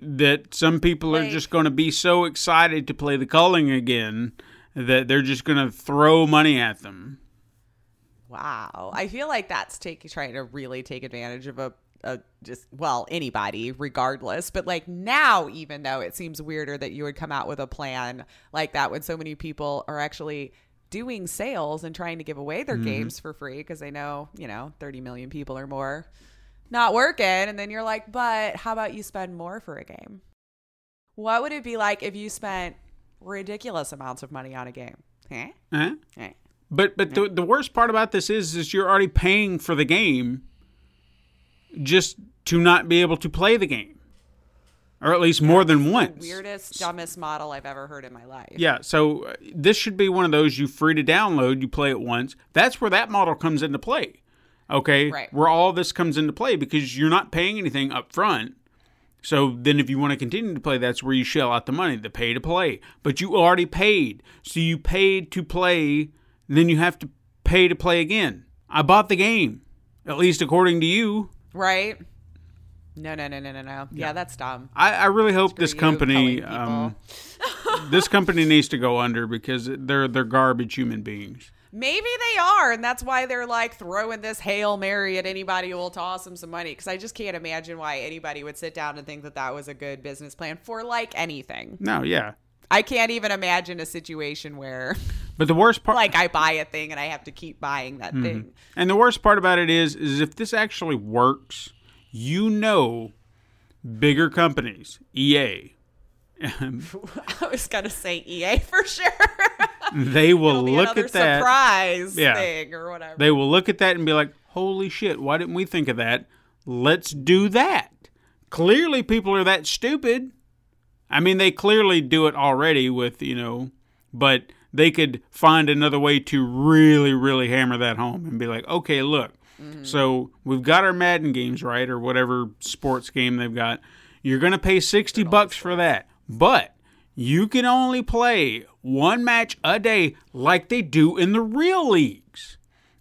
that some people are just going to be so excited to play the culling again that they're just going to throw money at them Wow, I feel like that's take trying to really take advantage of a, a just well anybody regardless. But like now, even though it seems weirder that you would come out with a plan like that when so many people are actually doing sales and trying to give away their games for free because they know you know 30 million people or more not working, and then you're like, but how about you spend more for a game? What would it be like if you spent ridiculous amounts of money on a game. Eh? Huh? Eh. But but the, the worst part about this is is you're already paying for the game just to not be able to play the game. Or at least more than once. Weirdest, dumbest model I've ever heard in my life. Yeah, so uh, this should be one of those you free to download, you play it once. That's where that model comes into play. Okay? Right. Where all this comes into play because you're not paying anything up front. So then if you want to continue to play, that's where you shell out the money, the pay to play. But you already paid. So you paid to play, then you have to pay to play again. I bought the game. At least according to you. Right? No, no, no, no, no, no. Yeah, that's dumb. I, I really hope this you, company um, this company needs to go under because they're they're garbage human beings. Maybe they are, and that's why they're like throwing this hail mary at anybody who will toss them some money. Because I just can't imagine why anybody would sit down and think that that was a good business plan for like anything. No, yeah. I can't even imagine a situation where But the worst part like I buy a thing and I have to keep buying that thing. and the worst part about it is is if this actually works, you know bigger companies, EA, I was gonna say EA for sure. they will look at that. surprise Yeah. thing or whatever. They will look at that and be like, "Holy shit, why didn't we think of that? Let's do that." Clearly people are that stupid. I mean, they clearly do it already with, you know, but they could find another way to really really hammer that home and be like, "Okay, look. Mm-hmm. So, we've got our Madden games, right, or whatever sports game they've got. You're going to pay 60 bucks for that. But you can only play one match a day like they do in the real leagues."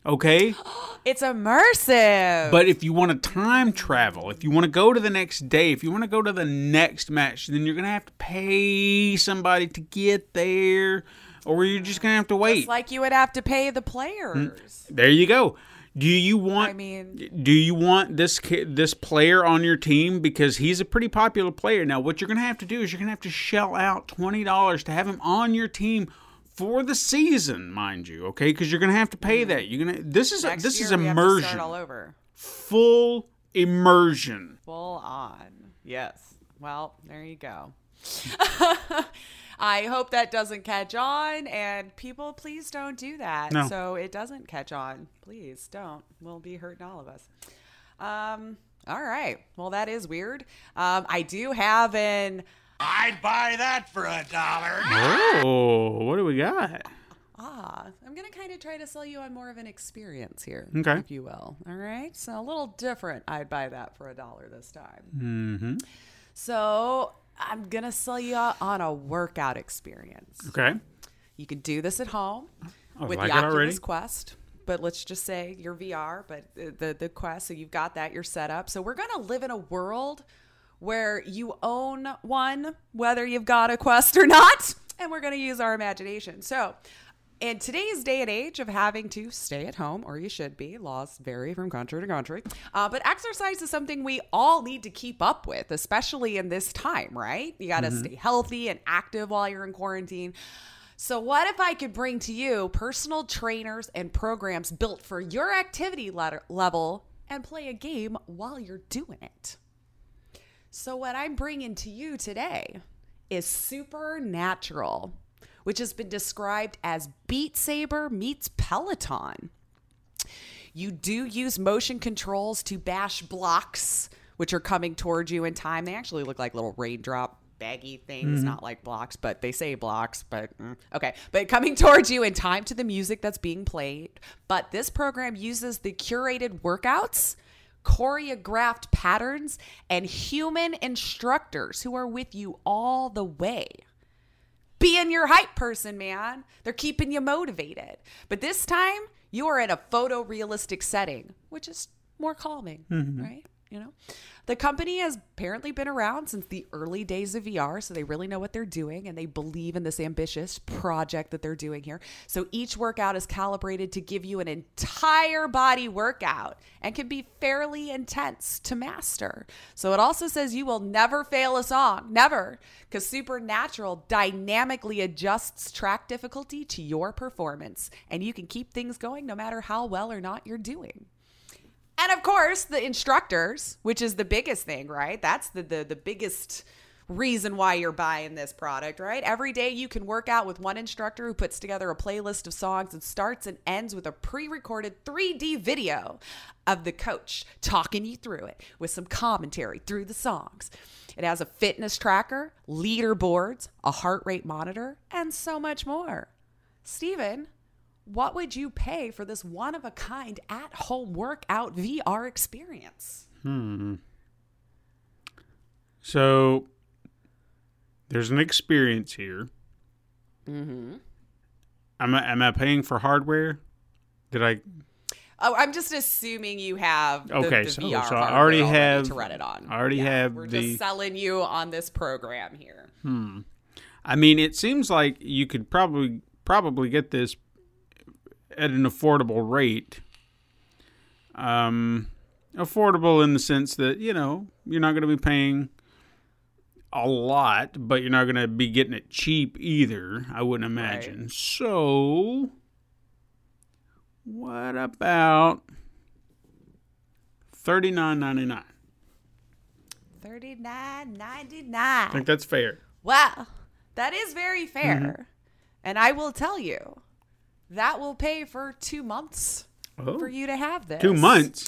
Okay? it's immersive. But if you want to time travel, if you want to go to the next day, if you want to go to the next match, then you're going to have to pay somebody to get there, or you're just going to have to wait. it's like you would have to pay the players. Mm, there you go. Do you want? I mean- do you want this this player on your team because he's a pretty popular player? Now, what you're going to have to do is you're going to have to shell out twenty dollars to have him on your team for the season, mind you. Okay, because you're going to have to pay mm-hmm. that. You're gonna. This is Next this year is to immersion. all over. full immersion. Full on. Yes. Well, there you go. I hope that doesn't catch on, and people, please don't do that. No. So it doesn't catch on. Please don't. We'll be hurting all of us. Um. All right. Well, that is weird. Um. I do have an. I'd buy that for a dollar. Oh, what do we got? Ah, I'm gonna kind of try to sell you on more of an experience here, Okay. if you will. All right, so a little different. I'd buy that for a dollar this time. Mm-hmm. So I'm gonna sell you on a workout experience. Okay. You can do this at home oh, I with like the Oculus already. Quest. But let's just say your VR, but the, the the Quest. So you've got that. You're set up. So we're gonna live in a world where you own one, whether you've got a Quest or not, and we're gonna use our imagination. So. In today's day and age of having to stay at home, or you should be, laws vary from country to country, uh, but exercise is something we all need to keep up with, especially in this time, right? You got to stay healthy and active while you're in quarantine. So, what if I could bring to you personal trainers and programs built for your activity letter- level and play a game while you're doing it? So, what I'm bringing to you today is Supernatural, which has been described as Beat Saber meets Peloton. You do use motion controls to bash blocks, which are coming towards you in time. They actually look like little raindrop baggy things, not like blocks, but they say blocks, but mm, okay. But coming towards you in time to the music that's being played. But this program uses the curated workouts, choreographed patterns, and human instructors who are with you all the way being your hype person, man. They're keeping you motivated. But this time, you are in a photorealistic setting, which is more calming, mm-hmm. right? You know, the company has apparently been around since the early days of VR, so they really know what they're doing and they believe in this ambitious project that they're doing here. So each workout is calibrated to give you an entire body workout and can be fairly intense to master. So it also says you will never fail a song, never, because Supernatural dynamically adjusts track difficulty to your performance and you can keep things going no matter how well or not you're doing. And of course, the instructors, which is the biggest thing, right? That's the the, the biggest reason why you're buying this product, right? Every day you can work out with one instructor who puts together a playlist of songs and starts and ends with a pre recorded 3D video of the coach talking you through it with some commentary through the songs. It has a fitness tracker, leaderboards, a heart rate monitor, and so much more. Steven, what would you pay for this one of a kind at home workout VR experience? Hmm. So there's an experience here. Mm-hmm. Am I am I paying for hardware? Did I? Oh, I'm just assuming you have the, Okay, the so- so I already have- to run it on. I already have We're the- just selling you on this program here. Hmm. I mean, it seems like you could probably probably get this at an affordable rate. Um, affordable in the sense that you know you're not going to be paying a lot, but you're not going to be getting it cheap either. I wouldn't imagine. So, what about thirty nine ninety nine? Thirty nine ninety nine. I think that's fair. Wow, that is very fair. Mm-hmm. And I will tell you, that will pay for two months Oh, for you to have this. two months.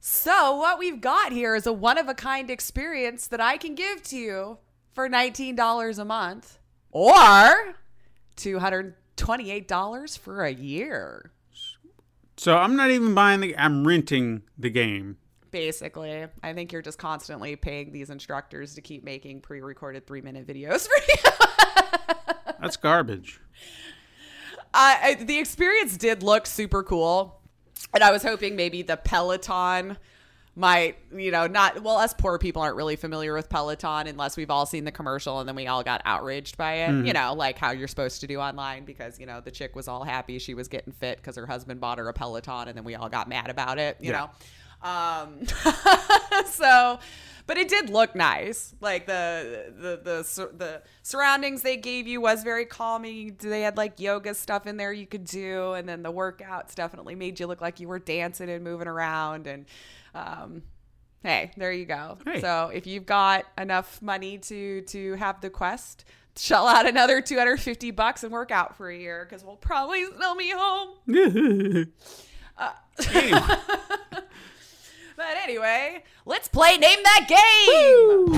So what we've got here is a one of a kind experience that I can give to you for $19 a month or $228 for a year. So I'm not even buying the. I'm renting the game. Basically, I think you're just constantly paying these instructors to keep making pre-recorded 3-minute videos for you. That's garbage. I, the experience did look super cool, and I was hoping maybe the Peloton might, you know, not well. Us poor people aren't really familiar with Peloton unless we've all seen the commercial and then we all got outraged by it. You know, like how you're supposed to do online because you know the chick was all happy she was getting fit because her husband bought her a Peloton, and then we all got mad about it. You Yeah. know, um, so. But it did look nice. Like the the the the surroundings they gave you was very calming. They had like yoga stuff in there you could do, and then the workouts definitely made you look like you were dancing and moving around. And um, hey, there you go. Hey. So if you've got enough money to to have the quest, shell out another two hundred fifty bucks and work out for a year because we'll probably sell me home. But anyway, let's play Name That Game!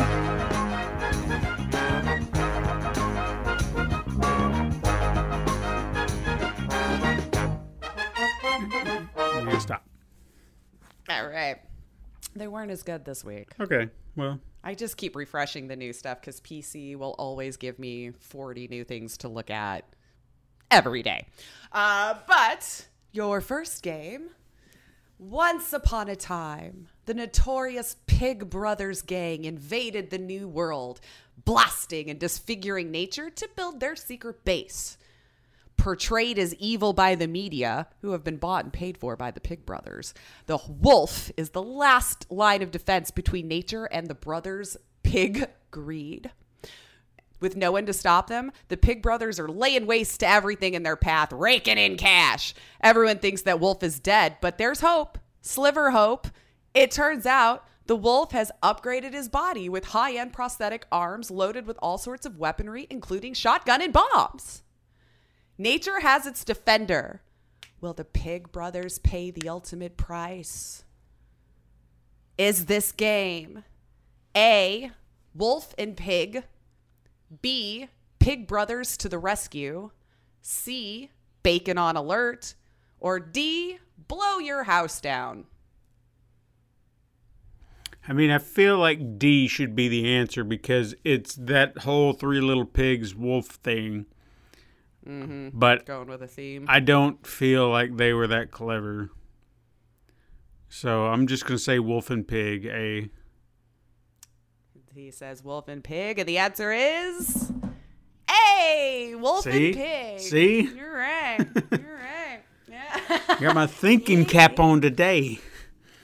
Yeah, stop. All right. They weren't as good this week. Okay. Well, I just keep refreshing the new stuff because PC will always give me 40 new things to look at every day. Uh, but your first game Once upon a time, the notorious Pig Brothers gang invaded the New World, blasting and disfiguring nature to build their secret base. Portrayed as evil by the media, who have been bought and paid for by the Pig Brothers, the wolf is the last line of defense between nature and the brothers' pig greed. With no one to stop them, the Pig Brothers are laying waste to everything in their path, raking in cash. Everyone thinks that Wolf is dead, but there's hope. Sliver hope. It turns out the wolf has upgraded his body with high end prosthetic arms loaded with all sorts of weaponry, including shotgun and bombs. Nature has its defender. Will the Pig Brothers pay the ultimate price? Is this game A. Wolf and Pig? B. Pig Brothers to the rescue? C. Bacon on alert? Or D. Blow your house down? I mean, I feel like D should be the answer because it's that whole three little pigs wolf thing. Mm-hmm. But Going with a theme. I don't feel like they were that clever. So I'm just going to say wolf and pig, A. He says wolf and pig, and the answer is A. Wolf See? and pig. See? You're right. You're right. Yeah. You got my thinking cap on today.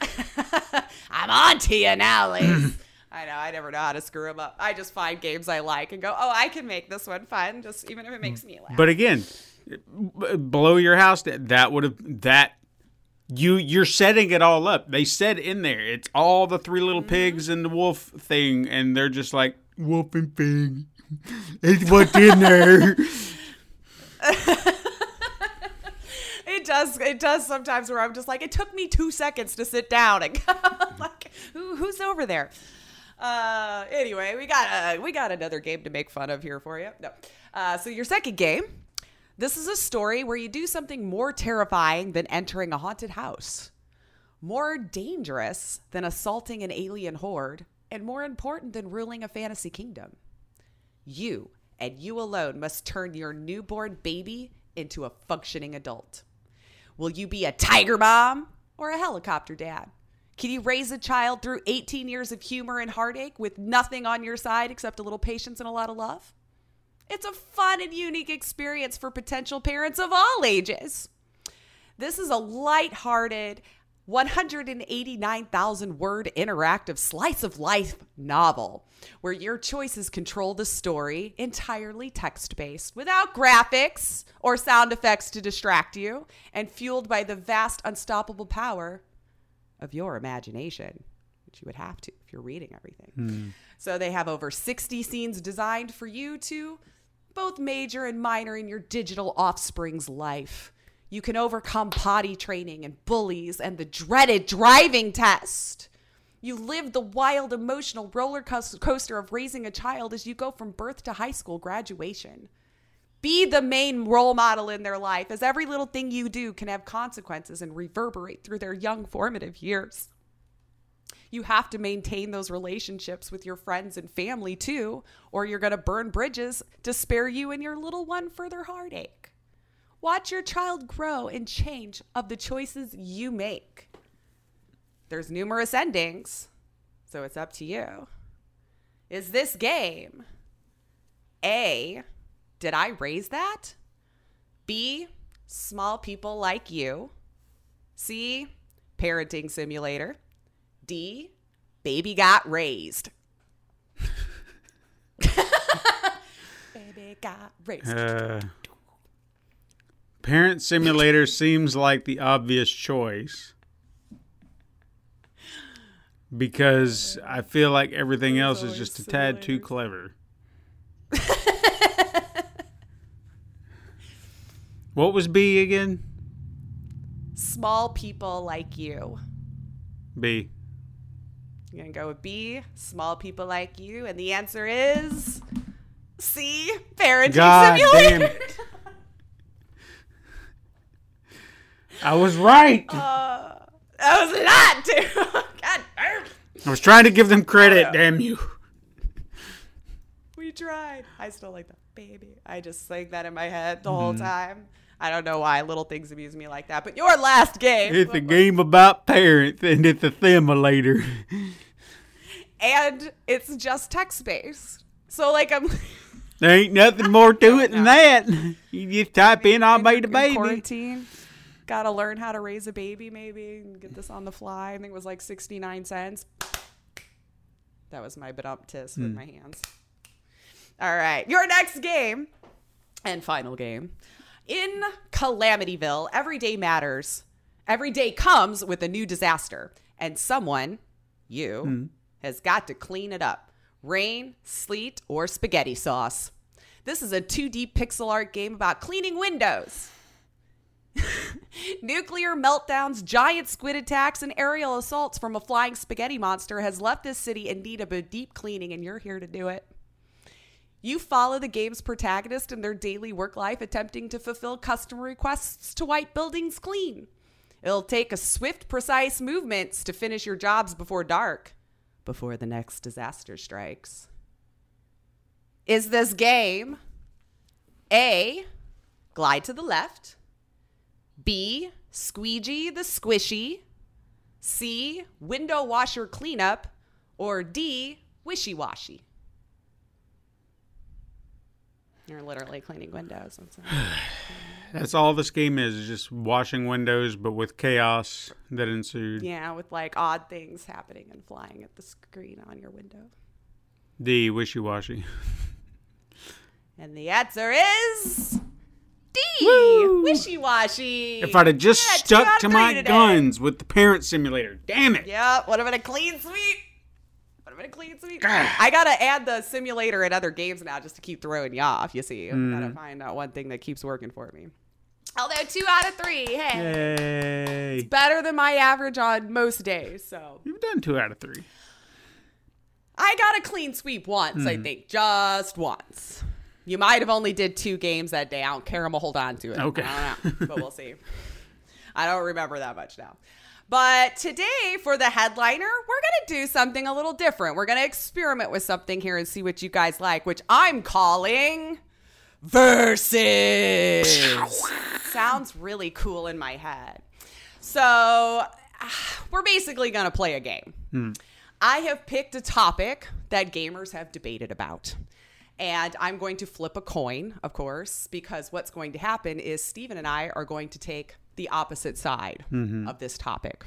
I'm on to you now, Liz. I know. I never know how to screw them up. I just find games I like and go, oh, I can make this one fun, just even if it makes me laugh. But again, b- below your house, that that would have that you you're setting it all up. They said in there, it's all the three little Mm-hmm. pigs and the wolf thing, and they're just like wolf and pig. It's what's in there. It does. It does sometimes where I'm just like, it took me two seconds to sit down and like, Who, who's over there? Uh, anyway, we got uh, we got another game to make fun of here for you. No. Uh, so your second game. This is a story where you do something more terrifying than entering a haunted house, more dangerous than assaulting an alien horde, and more important than ruling a fantasy kingdom. You and you alone must turn your newborn baby into a functioning adult. Will you be a tiger mom or a helicopter dad? Can you raise a child through 18 years of humor and heartache with nothing on your side except a little patience and a lot of love? It's a fun and unique experience for potential parents of all ages. This is a light-hearted, 189,000 word interactive slice of life novel where your choices control the story entirely text based without graphics or sound effects to distract you and fueled by the vast unstoppable power of your imagination which you would have to if you're reading everything. Hmm. So they have over 60 scenes designed for you to both major and minor in your digital offspring's life. You can overcome potty training and bullies and the dreaded driving test. You live the wild emotional roller coaster of raising a child as you go from birth to high school graduation. Be the main role model in their life, as every little thing you do can have consequences and reverberate through their young formative years. You have to maintain those relationships with your friends and family too, or you're going to burn bridges to spare you and your little one further heartache. Watch your child grow and change of the choices you make. There's numerous endings, so it's up to you. Is this game A, did I raise that? B, small people like you? C, parenting simulator? D, baby got raised. baby got raised. Uh, Parent Simulator seems like the obvious choice because I feel like everything else is just a tad too clever. what was B again? Small people like you. B. You're gonna go with B, small people like you, and the answer is C, parenting God simulator. damn it. I was right. That was a lot too. God damn. I was trying to give them credit, Oh, damn you. We tried. I still like that baby. I just sang that in my head the whole Mm-hmm. time. I don't know why little things amuse me like that. But your last game, It's a game about parents and it's a simulator. and it's just text based. So like I'm There ain't nothing more to it than that. You just type in, I made a baby. quarantine. Got to learn how to raise a baby, maybe and get this on the fly. I think it was like sixty nine cents. That was my badumtis Hmm. with my hands. All right, your next game and final game in Calamityville. Every day matters. Every day comes with a new disaster, and someone, you, has got to clean it up. Rain, sleet, or spaghetti sauce. This is a 2D pixel art game about cleaning windows. Nuclear meltdowns, giant squid attacks, and aerial assaults from a flying spaghetti monster has left this city in need of a deep cleaning, and you're here to do it. You follow the game's protagonist in their daily work life, attempting to fulfill customer requests to wipe buildings clean. It'll take a swift, precise movements to finish your jobs before dark, before the next disaster strikes. Is this game A, glide to the left, B, squeegee the squishy, C, window washer cleanup, or D, wishy washy? You're literally cleaning windows. That's all this game is, is just washing windows, but with chaos that ensued. yeah, with like odd things happening and flying at the screen on your window. The wishy washy. And the answer is D. Wishy washy. If I'd have just Yeah, stuck to my today. guns with the parent simulator, damn it. Yep. Would have been a clean sweep. Would have been a clean sweep. I gotta add the simulator in other games now just to keep throwing you off. You see, I Mm. gotta find out one thing that keeps working for me. Although two out of three, hey, Yay. better than my average on most days. So You've done two out of three. I got a clean sweep once, Hmm. I think, just once. You might have only did two games that day. I don't care. I'm gonna hold on to it. Okay. I don't know, but we'll see. I don't remember that much now. But today, for the headliner, we're gonna do something a little different. We're gonna experiment with something here and see what you guys like, which I'm calling versus. Sounds really cool in my head. So we're basically gonna play a game. Hmm. I have picked a topic that gamers have debated about. And I'm going to flip a coin, of course, because what's going to happen is Steven and I are going to take the opposite side of this topic.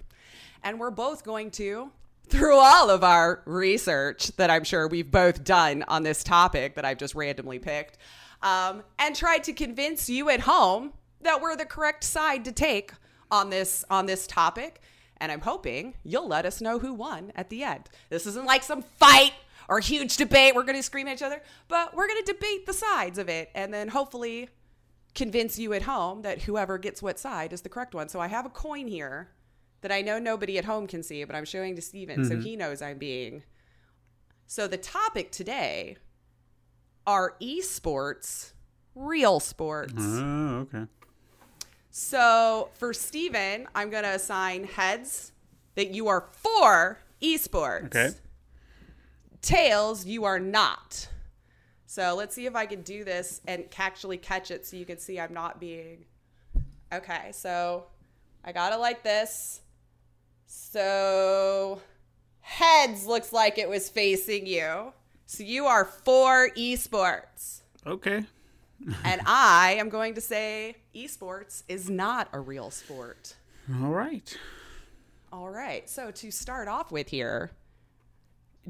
And we're both going to, through all of our research that I'm sure we've both done on this topic that I've just randomly picked, um, and try to convince you at home that we're the correct side to take on this on this topic and I'm hoping you'll let us know who won at the end. This isn't like some fight or huge debate. We're going to scream at each other, but we're going to debate the sides of it and then hopefully convince you at home that whoever gets what side is the correct one. So I have a coin here that I know nobody at home can see, but I'm showing to Steven so mm-hmm. he knows I'm being. So the topic today are esports, real sports. Oh, okay. So for Steven, I'm going to assign heads that you are for esports. Okay. Tails, you are not. So let's see if I can do this and actually catch it so you can see I'm not being. Okay, so I got it like this. So heads looks like it was facing you. So you are for esports. Okay. And I am going to say esports is not a real sport. All right. All right. So to start off with here,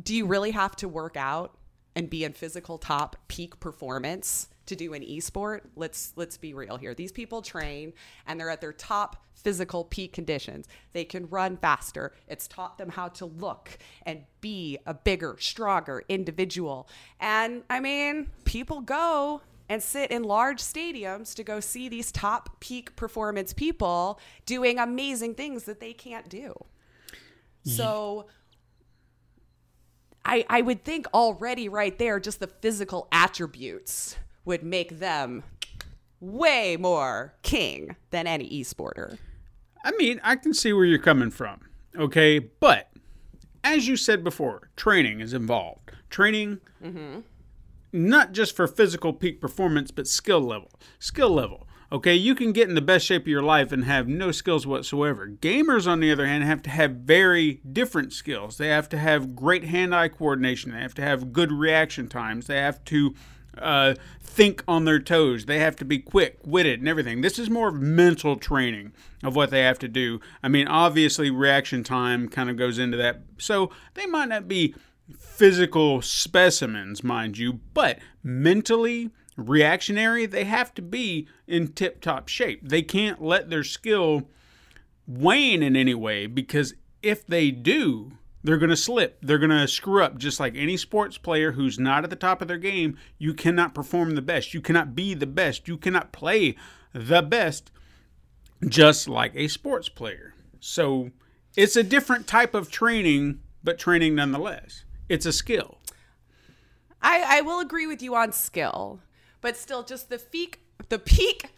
do you really have to work out and be in physical top peak performance to do an esport? Let's let's be real here. These people train and they're at their top physical peak conditions. They can run faster. It's taught them how to look and be a bigger, stronger individual. And I mean, people go and sit in large stadiums to go see these top peak performance people doing amazing things that they can't do. So I I would think already right there just the physical attributes would make them way more king than any esporter. I mean, I can see where you're coming from. Okay, but as you said before, training is involved. Training, mm-hmm. not just for physical peak performance, but skill level. Skill level. Okay, you can get in the best shape of your life and have no skills whatsoever. Gamers, on the other hand, have to have very different skills. They have to have great hand eye coordination. They have to have good reaction times. They have to uh, think on their toes. They have to be quick, witted, and everything. This is more of mental training of what they have to do. I mean, obviously, reaction time kind of goes into that. So they might not be physical specimens, mind you, but mentally reactionary, they have to be in tip top shape. They can't let their skill wane in any way because if they do, they're going to slip. They're going to screw up just like any sports player who's not at the top of their game. You cannot perform the best. You cannot be the best. You cannot play the best just like a sports player. So it's a different type of training, but training nonetheless. It's a skill. I, I will agree with you on skill, but still just the peak the peak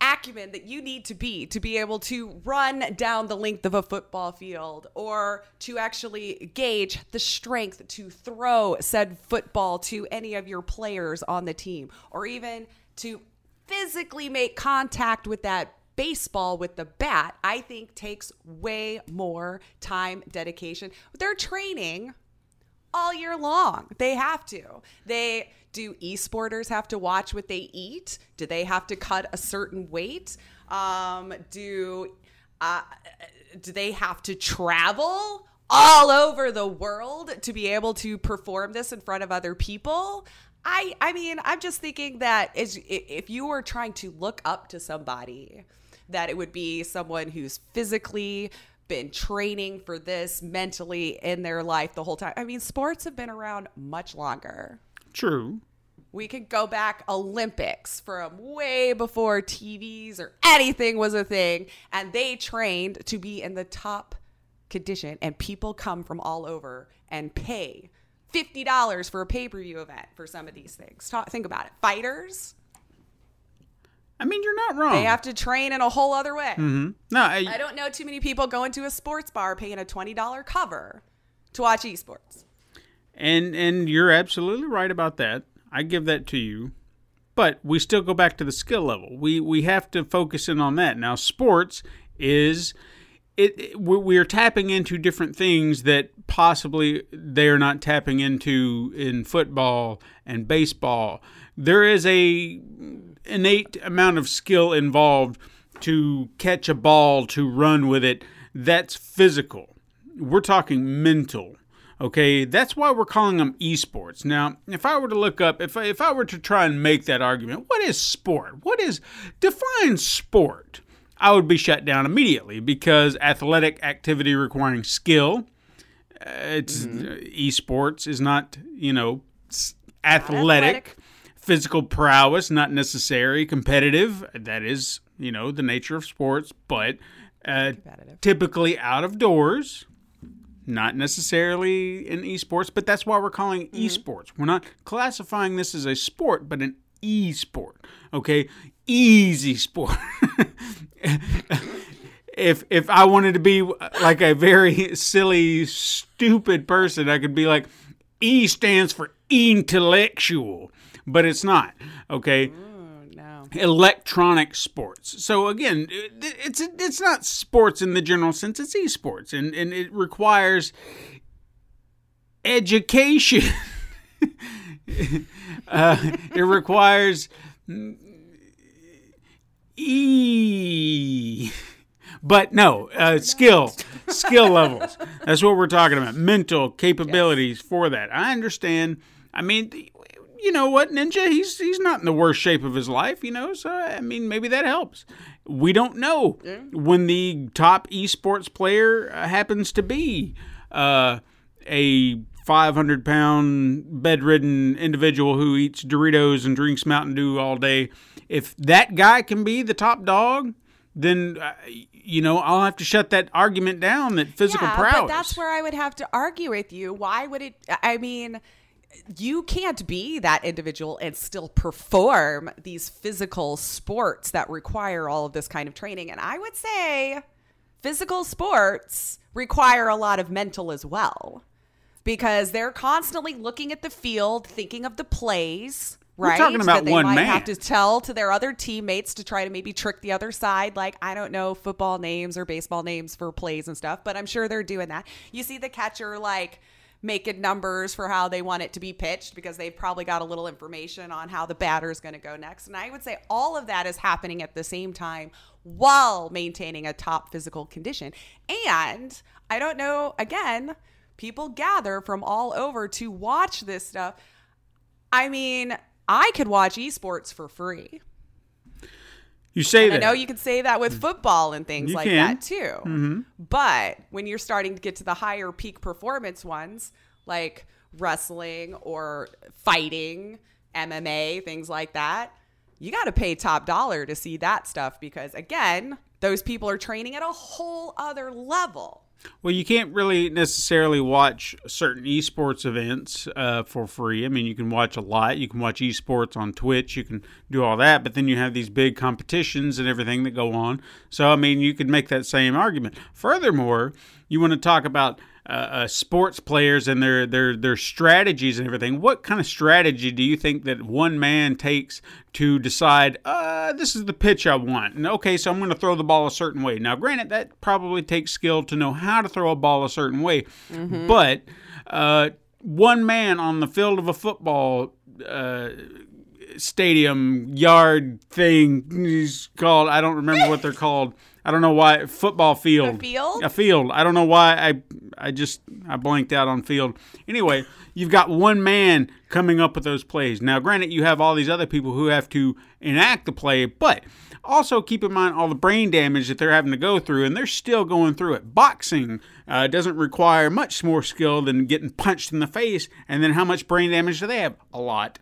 acumen that you need to be to be able to run down the length of a football field or to actually gauge the strength to throw said football to any of your players on the team or even to physically make contact with that baseball with the bat i think takes way more time dedication their training all year long. They have to. They do esporters have to watch what they eat? Do they have to cut a certain weight? Um, do uh, do they have to travel all over the world to be able to perform this in front of other people? I I mean, I'm just thinking that is if you were trying to look up to somebody, that it would be someone who's physically been training for this mentally in their life the whole time. I mean, sports have been around much longer. True. We could go back Olympics from way before TVs or anything was a thing, and they trained to be in the top condition, and people come from all over and pay fifty dollars for a pay per view event for some of these things. Talk, think about it. Fighters, I mean, you're not wrong. they have to train in a whole other way. Mm-hmm. no, I, I don't know too many people going to a sports bar paying a twenty dollar cover to watch esports. And and you're absolutely right about that. I give that to you. But we still go back to the skill level. We we have to focus in on that. Now, sports is it, it we are tapping into different things that possibly they are not tapping into in football and baseball. There is a innate amount of skill involved to catch a ball, to run with it. That's physical. We're talking mental. Okay, that's why we're calling them esports. Now, if I were to look up, if I, if I were to try and make that argument, what is sport? What is define sport? I would be shut down immediately because athletic activity requiring skill. Uh, it's uh, esports is not you know athletic, athletic. physical prowess, not necessary, competitive. That is you know the nature of sports, but uh, typically out of doors not necessarily in esports, but that's why we're calling it esports. We're not classifying this as a sport, but an e-sport. Okay, easy sport. if if I wanted to be uh, like a very silly, stupid person, I could be like, E stands for intellectual, but it's not. Okay no. Electronic sports. So again, it's it's not sports in the general sense. It's esports, and and it requires education. uh, it requires e. But no, uh, skill, skill levels. That's what we're talking about. Mental capabilities for that. I understand. I mean, you know what, Ninja? He's he's not in the worst shape of his life, you know. So I mean, maybe that helps. We don't know when the top esports player uh, happens to be uh, a 500 pound bedridden individual who eats Doritos and drinks Mountain Dew all day. If that guy can be the top dog, then uh, you know I'll have to shut that argument down that physical yeah, prowess. but that's where I would have to argue with you. Why would it? I mean, you can't be that individual and still perform these physical sports that require all of this kind of training. And I would say physical sports require a lot of mental as well because they're constantly looking at the field, thinking of the plays. Right, We're talking about that they one might man. have to tell to their other teammates to try to maybe trick the other side. Like, I don't know football names or baseball names for plays and stuff, but I'm sure they're doing that. You see the catcher, like, making numbers for how they want it to be pitched because they've probably got a little information on how the batter is going to go next. And I would say all of that is happening at the same time while maintaining a top physical condition. And I don't know, again, people gather from all over to watch this stuff. I mean, I could watch esports for free. You say it. I know you can say that with football and things You like can. that too. Mm-hmm. But when you're starting to get to the higher peak performance ones, like wrestling or fighting, MMA, things like that, you got to pay top dollar to see that stuff because, again, those people are training at a whole other level. Well, you can't really necessarily watch certain esports events uh, for free. I mean, you can watch a lot. You can watch esports on Twitch. You can do all that, but then you have these big competitions and everything that go on. So, I mean, you could make that same argument. Furthermore, you want to talk about uh, uh, sports players and their their their strategies and everything. What kind of strategy do you think that one man takes to decide? Uh, this is the pitch I want, and okay, so I'm going to throw the ball a certain way. Now, granted, that probably takes skill to know how to throw a ball a certain way, but uh, one man on the field of a football. Uh, stadium yard thing is called. I don't remember what they're called. I don't know why football field. A field? A field. I don't know why I I just I blanked out on field. Anyway, you've got one man coming up with those plays. Now, granted, you have all these other people who have to enact the play, but also keep in mind all the brain damage that they're having to go through, and they're still going through it. Boxing uh, doesn't require much more skill than getting punched in the face, and then how much brain damage do they have? A lot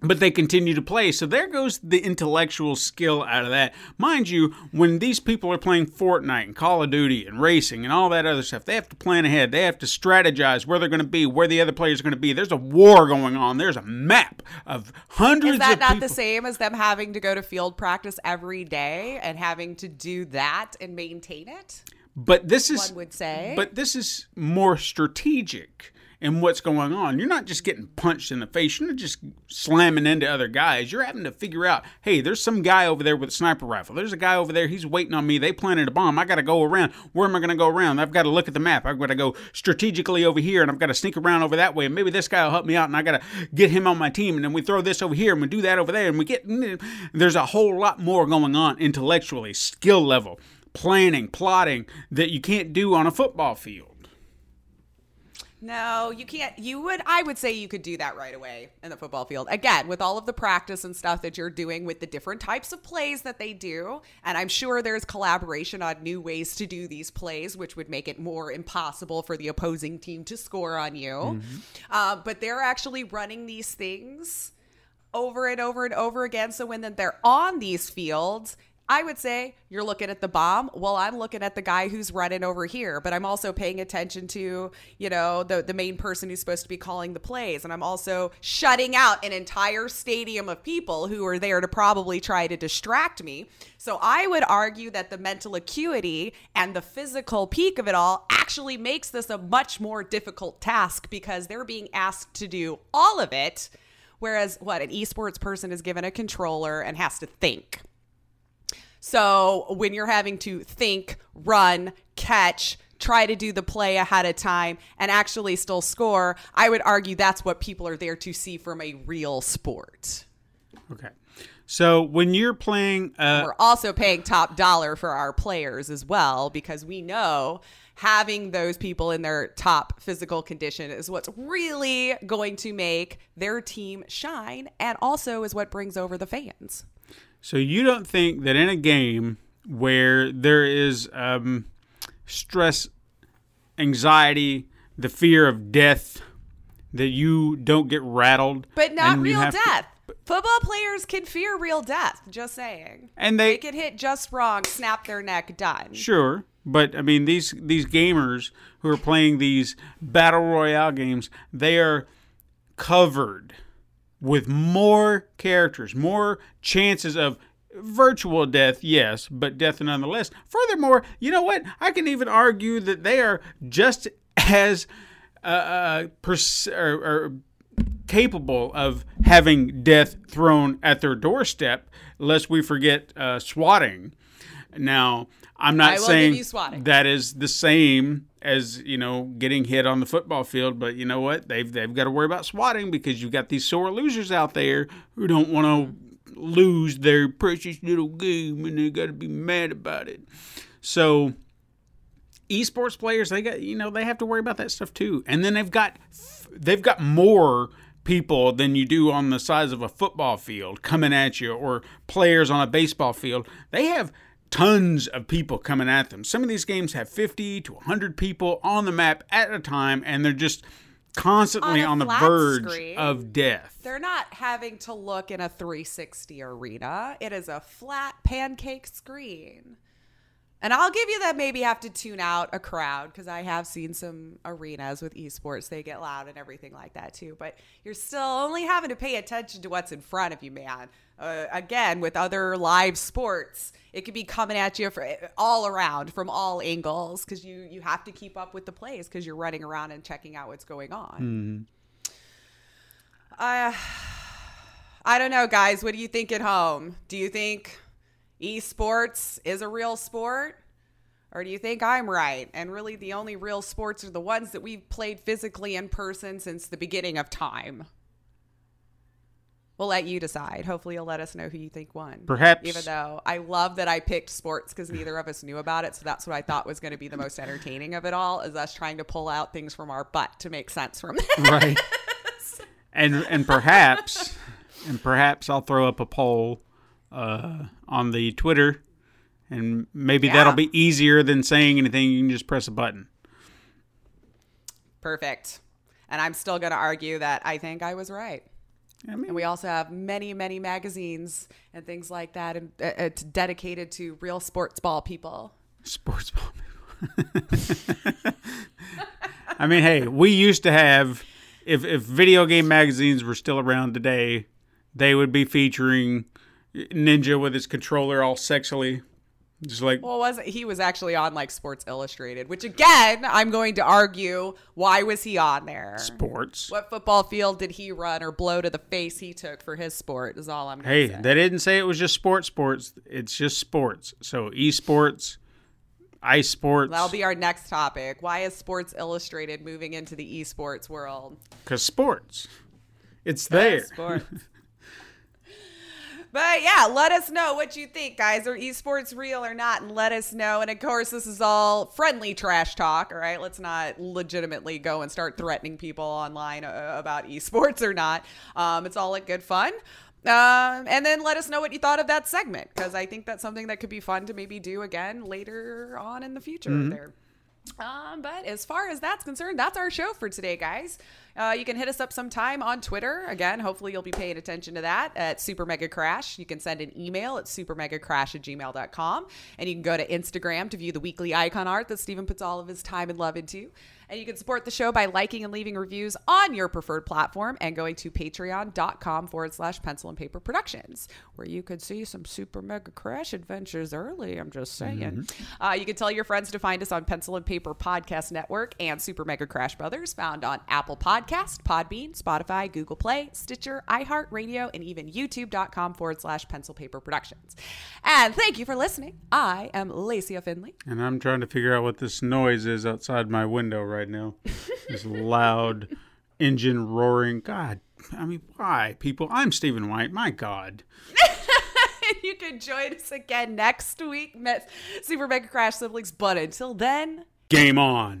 but they continue to play. So there goes the intellectual skill out of that. Mind you, when these people are playing Fortnite and Call of Duty and racing and all that other stuff, they have to plan ahead. They have to strategize where they're going to be, where the other players are going to be. There's a war going on. There's a map of hundreds Is that of not people. the same as them having to go to field practice every day and having to do that and maintain it? But this is One would say. But this is more strategic in what's going on. You're not just getting punched in the face. You're not just slamming into other guys. You're having to figure out, hey, there's some guy over there with a sniper rifle. There's a guy over there. He's waiting on me. They planted a bomb. I got to go around. Where am I going to go around? I've got to look at the map. I've got to go strategically over here, and I've got to sneak around over that way. And maybe this guy will help me out, and I got to get him on my team. And then we throw this over here, and we do that over there, and we get. There's a whole lot more going on intellectually, skill level, planning, plotting that you can't do on a football field. No, you can't. You would, I would say you could do that right away in the football field. Again, with all of the practice and stuff that you're doing with the different types of plays that they do. And I'm sure there's collaboration on new ways to do these plays, which would make it more impossible for the opposing team to score on you. Uh, but they're actually running these things over and over and over again. So when they're on these fields, I would say you're looking at the bomb. Well, I'm looking at the guy who's running over here, but I'm also paying attention to, you know, the, the main person who's supposed to be calling the plays. And I'm also shutting out an entire stadium of people who are there to probably try to distract me. So I would argue that the mental acuity and the physical peak of it all actually makes this a much more difficult task because they're being asked to do all of it. Whereas what an esports person is given a controller and has to think. So when you're having to think, run, catch, try to do the play ahead of time, and actually still score, I would argue that's what people are there to see from a real sport. Okay. So when you're playing, uh, We're also paying top dollar for our players as well because we know having those people in their top physical condition is what's really going to make their team shine and also is what brings over the fans. So you don't think that in a game where there is um, stress, anxiety, the fear of death, that you don't get rattled, But not real have to- death. Football players can fear real death. Just saying. and they They get hit just wrong, snap their neck, done. Sure, but I mean these these gamers who are playing these battle royale games, they are covered with more characters, more chances of virtual death, yes, but death nonetheless. Furthermore, you know what? I can even argue that they are just as uh, uh, pers- or, or capable of having death thrown at their doorstep, lest we forget uh, swatting. Now, I'm not I will give saying that is the same as you know getting hit on the football field, but you know what? They've they've got to worry about swatting because you've got these sore losers out there who don't want to lose their precious little game and they got to be mad about it. So esports players they got you know they have to worry about that stuff too and then they've got they've got more people than you do on the size of a football field coming at you or players on a baseball field they have tons of people coming at them some of these games have 50 to 100 people on the map at a time and they're just constantly On on, the verge screen. of death They're not having to look in a 360 arena. It is a flat pancake screen. And I'll give you that maybe have to tune out a crowd because I have seen some arenas with esports. They get loud and everything like that too. But you're still only having to pay attention to what's in front of you, man. Uh, again, with other live sports, it could be coming at you for, all around from all angles because you, you have to keep up with the plays because you're running around and checking out what's going on. I I don't know, guys. What do you think at home? Do you think esports is a real sport? Or do you think I'm right? And really, the only real sports are the ones that we've played physically in person since the beginning of time. We'll let you decide. Hopefully, you'll let us know who you think won. Perhaps- Even though I love that I picked sports because neither of us knew about it. So that's what I thought was going to be the most entertaining of it all is us trying to pull out things from our butt to make sense from it. right and and perhaps and perhaps i'll throw up a poll uh, on the twitter and maybe Yeah. that'll be easier than saying anything you can just press a button Perfect. And I'm still going to argue that I think I was right. I mean, And we also have many, many magazines and things like that, and uh, it's dedicated to real sports ball people. sports ball people. I mean, hey, we used to have if if video game magazines were still around today, they would be featuring Ninja with his controller all sexually, just like Well, was he was actually on like Sports Illustrated, which again, I'm going to argue why was he on there? sports. What football field did he run or blow to the face he took for his sport? Is all I'm Hey, say. they didn't say it was just sports. Sports. It's just sports. So esports, ice sports. That'll be our next topic. Why is Sports Illustrated moving into the esports world? because sports. It's there. Sports. But yeah, let us know what you think, guys. Are esports real or not? And let us know. And of course, this is all friendly trash talk, all right? Let's not legitimately go and start threatening people online uh, about esports or not. Um, it's all like good fun. Um, and then let us know what you thought of that segment because I think that's something that could be fun to maybe do again later on in the future there. Um, but as far as that's concerned, that's our show for today, guys. Uh, you can hit us up sometime on Twitter. Again, hopefully you'll be paying attention to that at Super Mega Crash. You can send an email at supermegacrash at gmail.com. And you can go to Instagram to view the weekly icon art that Steven puts all of his time and love into. And you can support the show by liking and leaving reviews on your preferred platform and going to patreon.com forward slash pencil and paper productions, where you could see some super mega crash adventures early. I'm just saying. Uh, you can tell your friends to find us on Pencil and Paper Podcast Network and Super Mega Crash Brothers, found on Apple Podcast, Podbean, Spotify, Google Play, Stitcher, iHeartRadio, and even youtube.com forward slash pencil paper productions. And thank you for listening. I am Lacey Finley. And I'm trying to figure out what this noise is outside my window right now. this loud engine roaring. God, I mean, why, people? I'm Stephen White. My God. you can join us again next week, Super Mega Crash Siblings. But until then, Game on.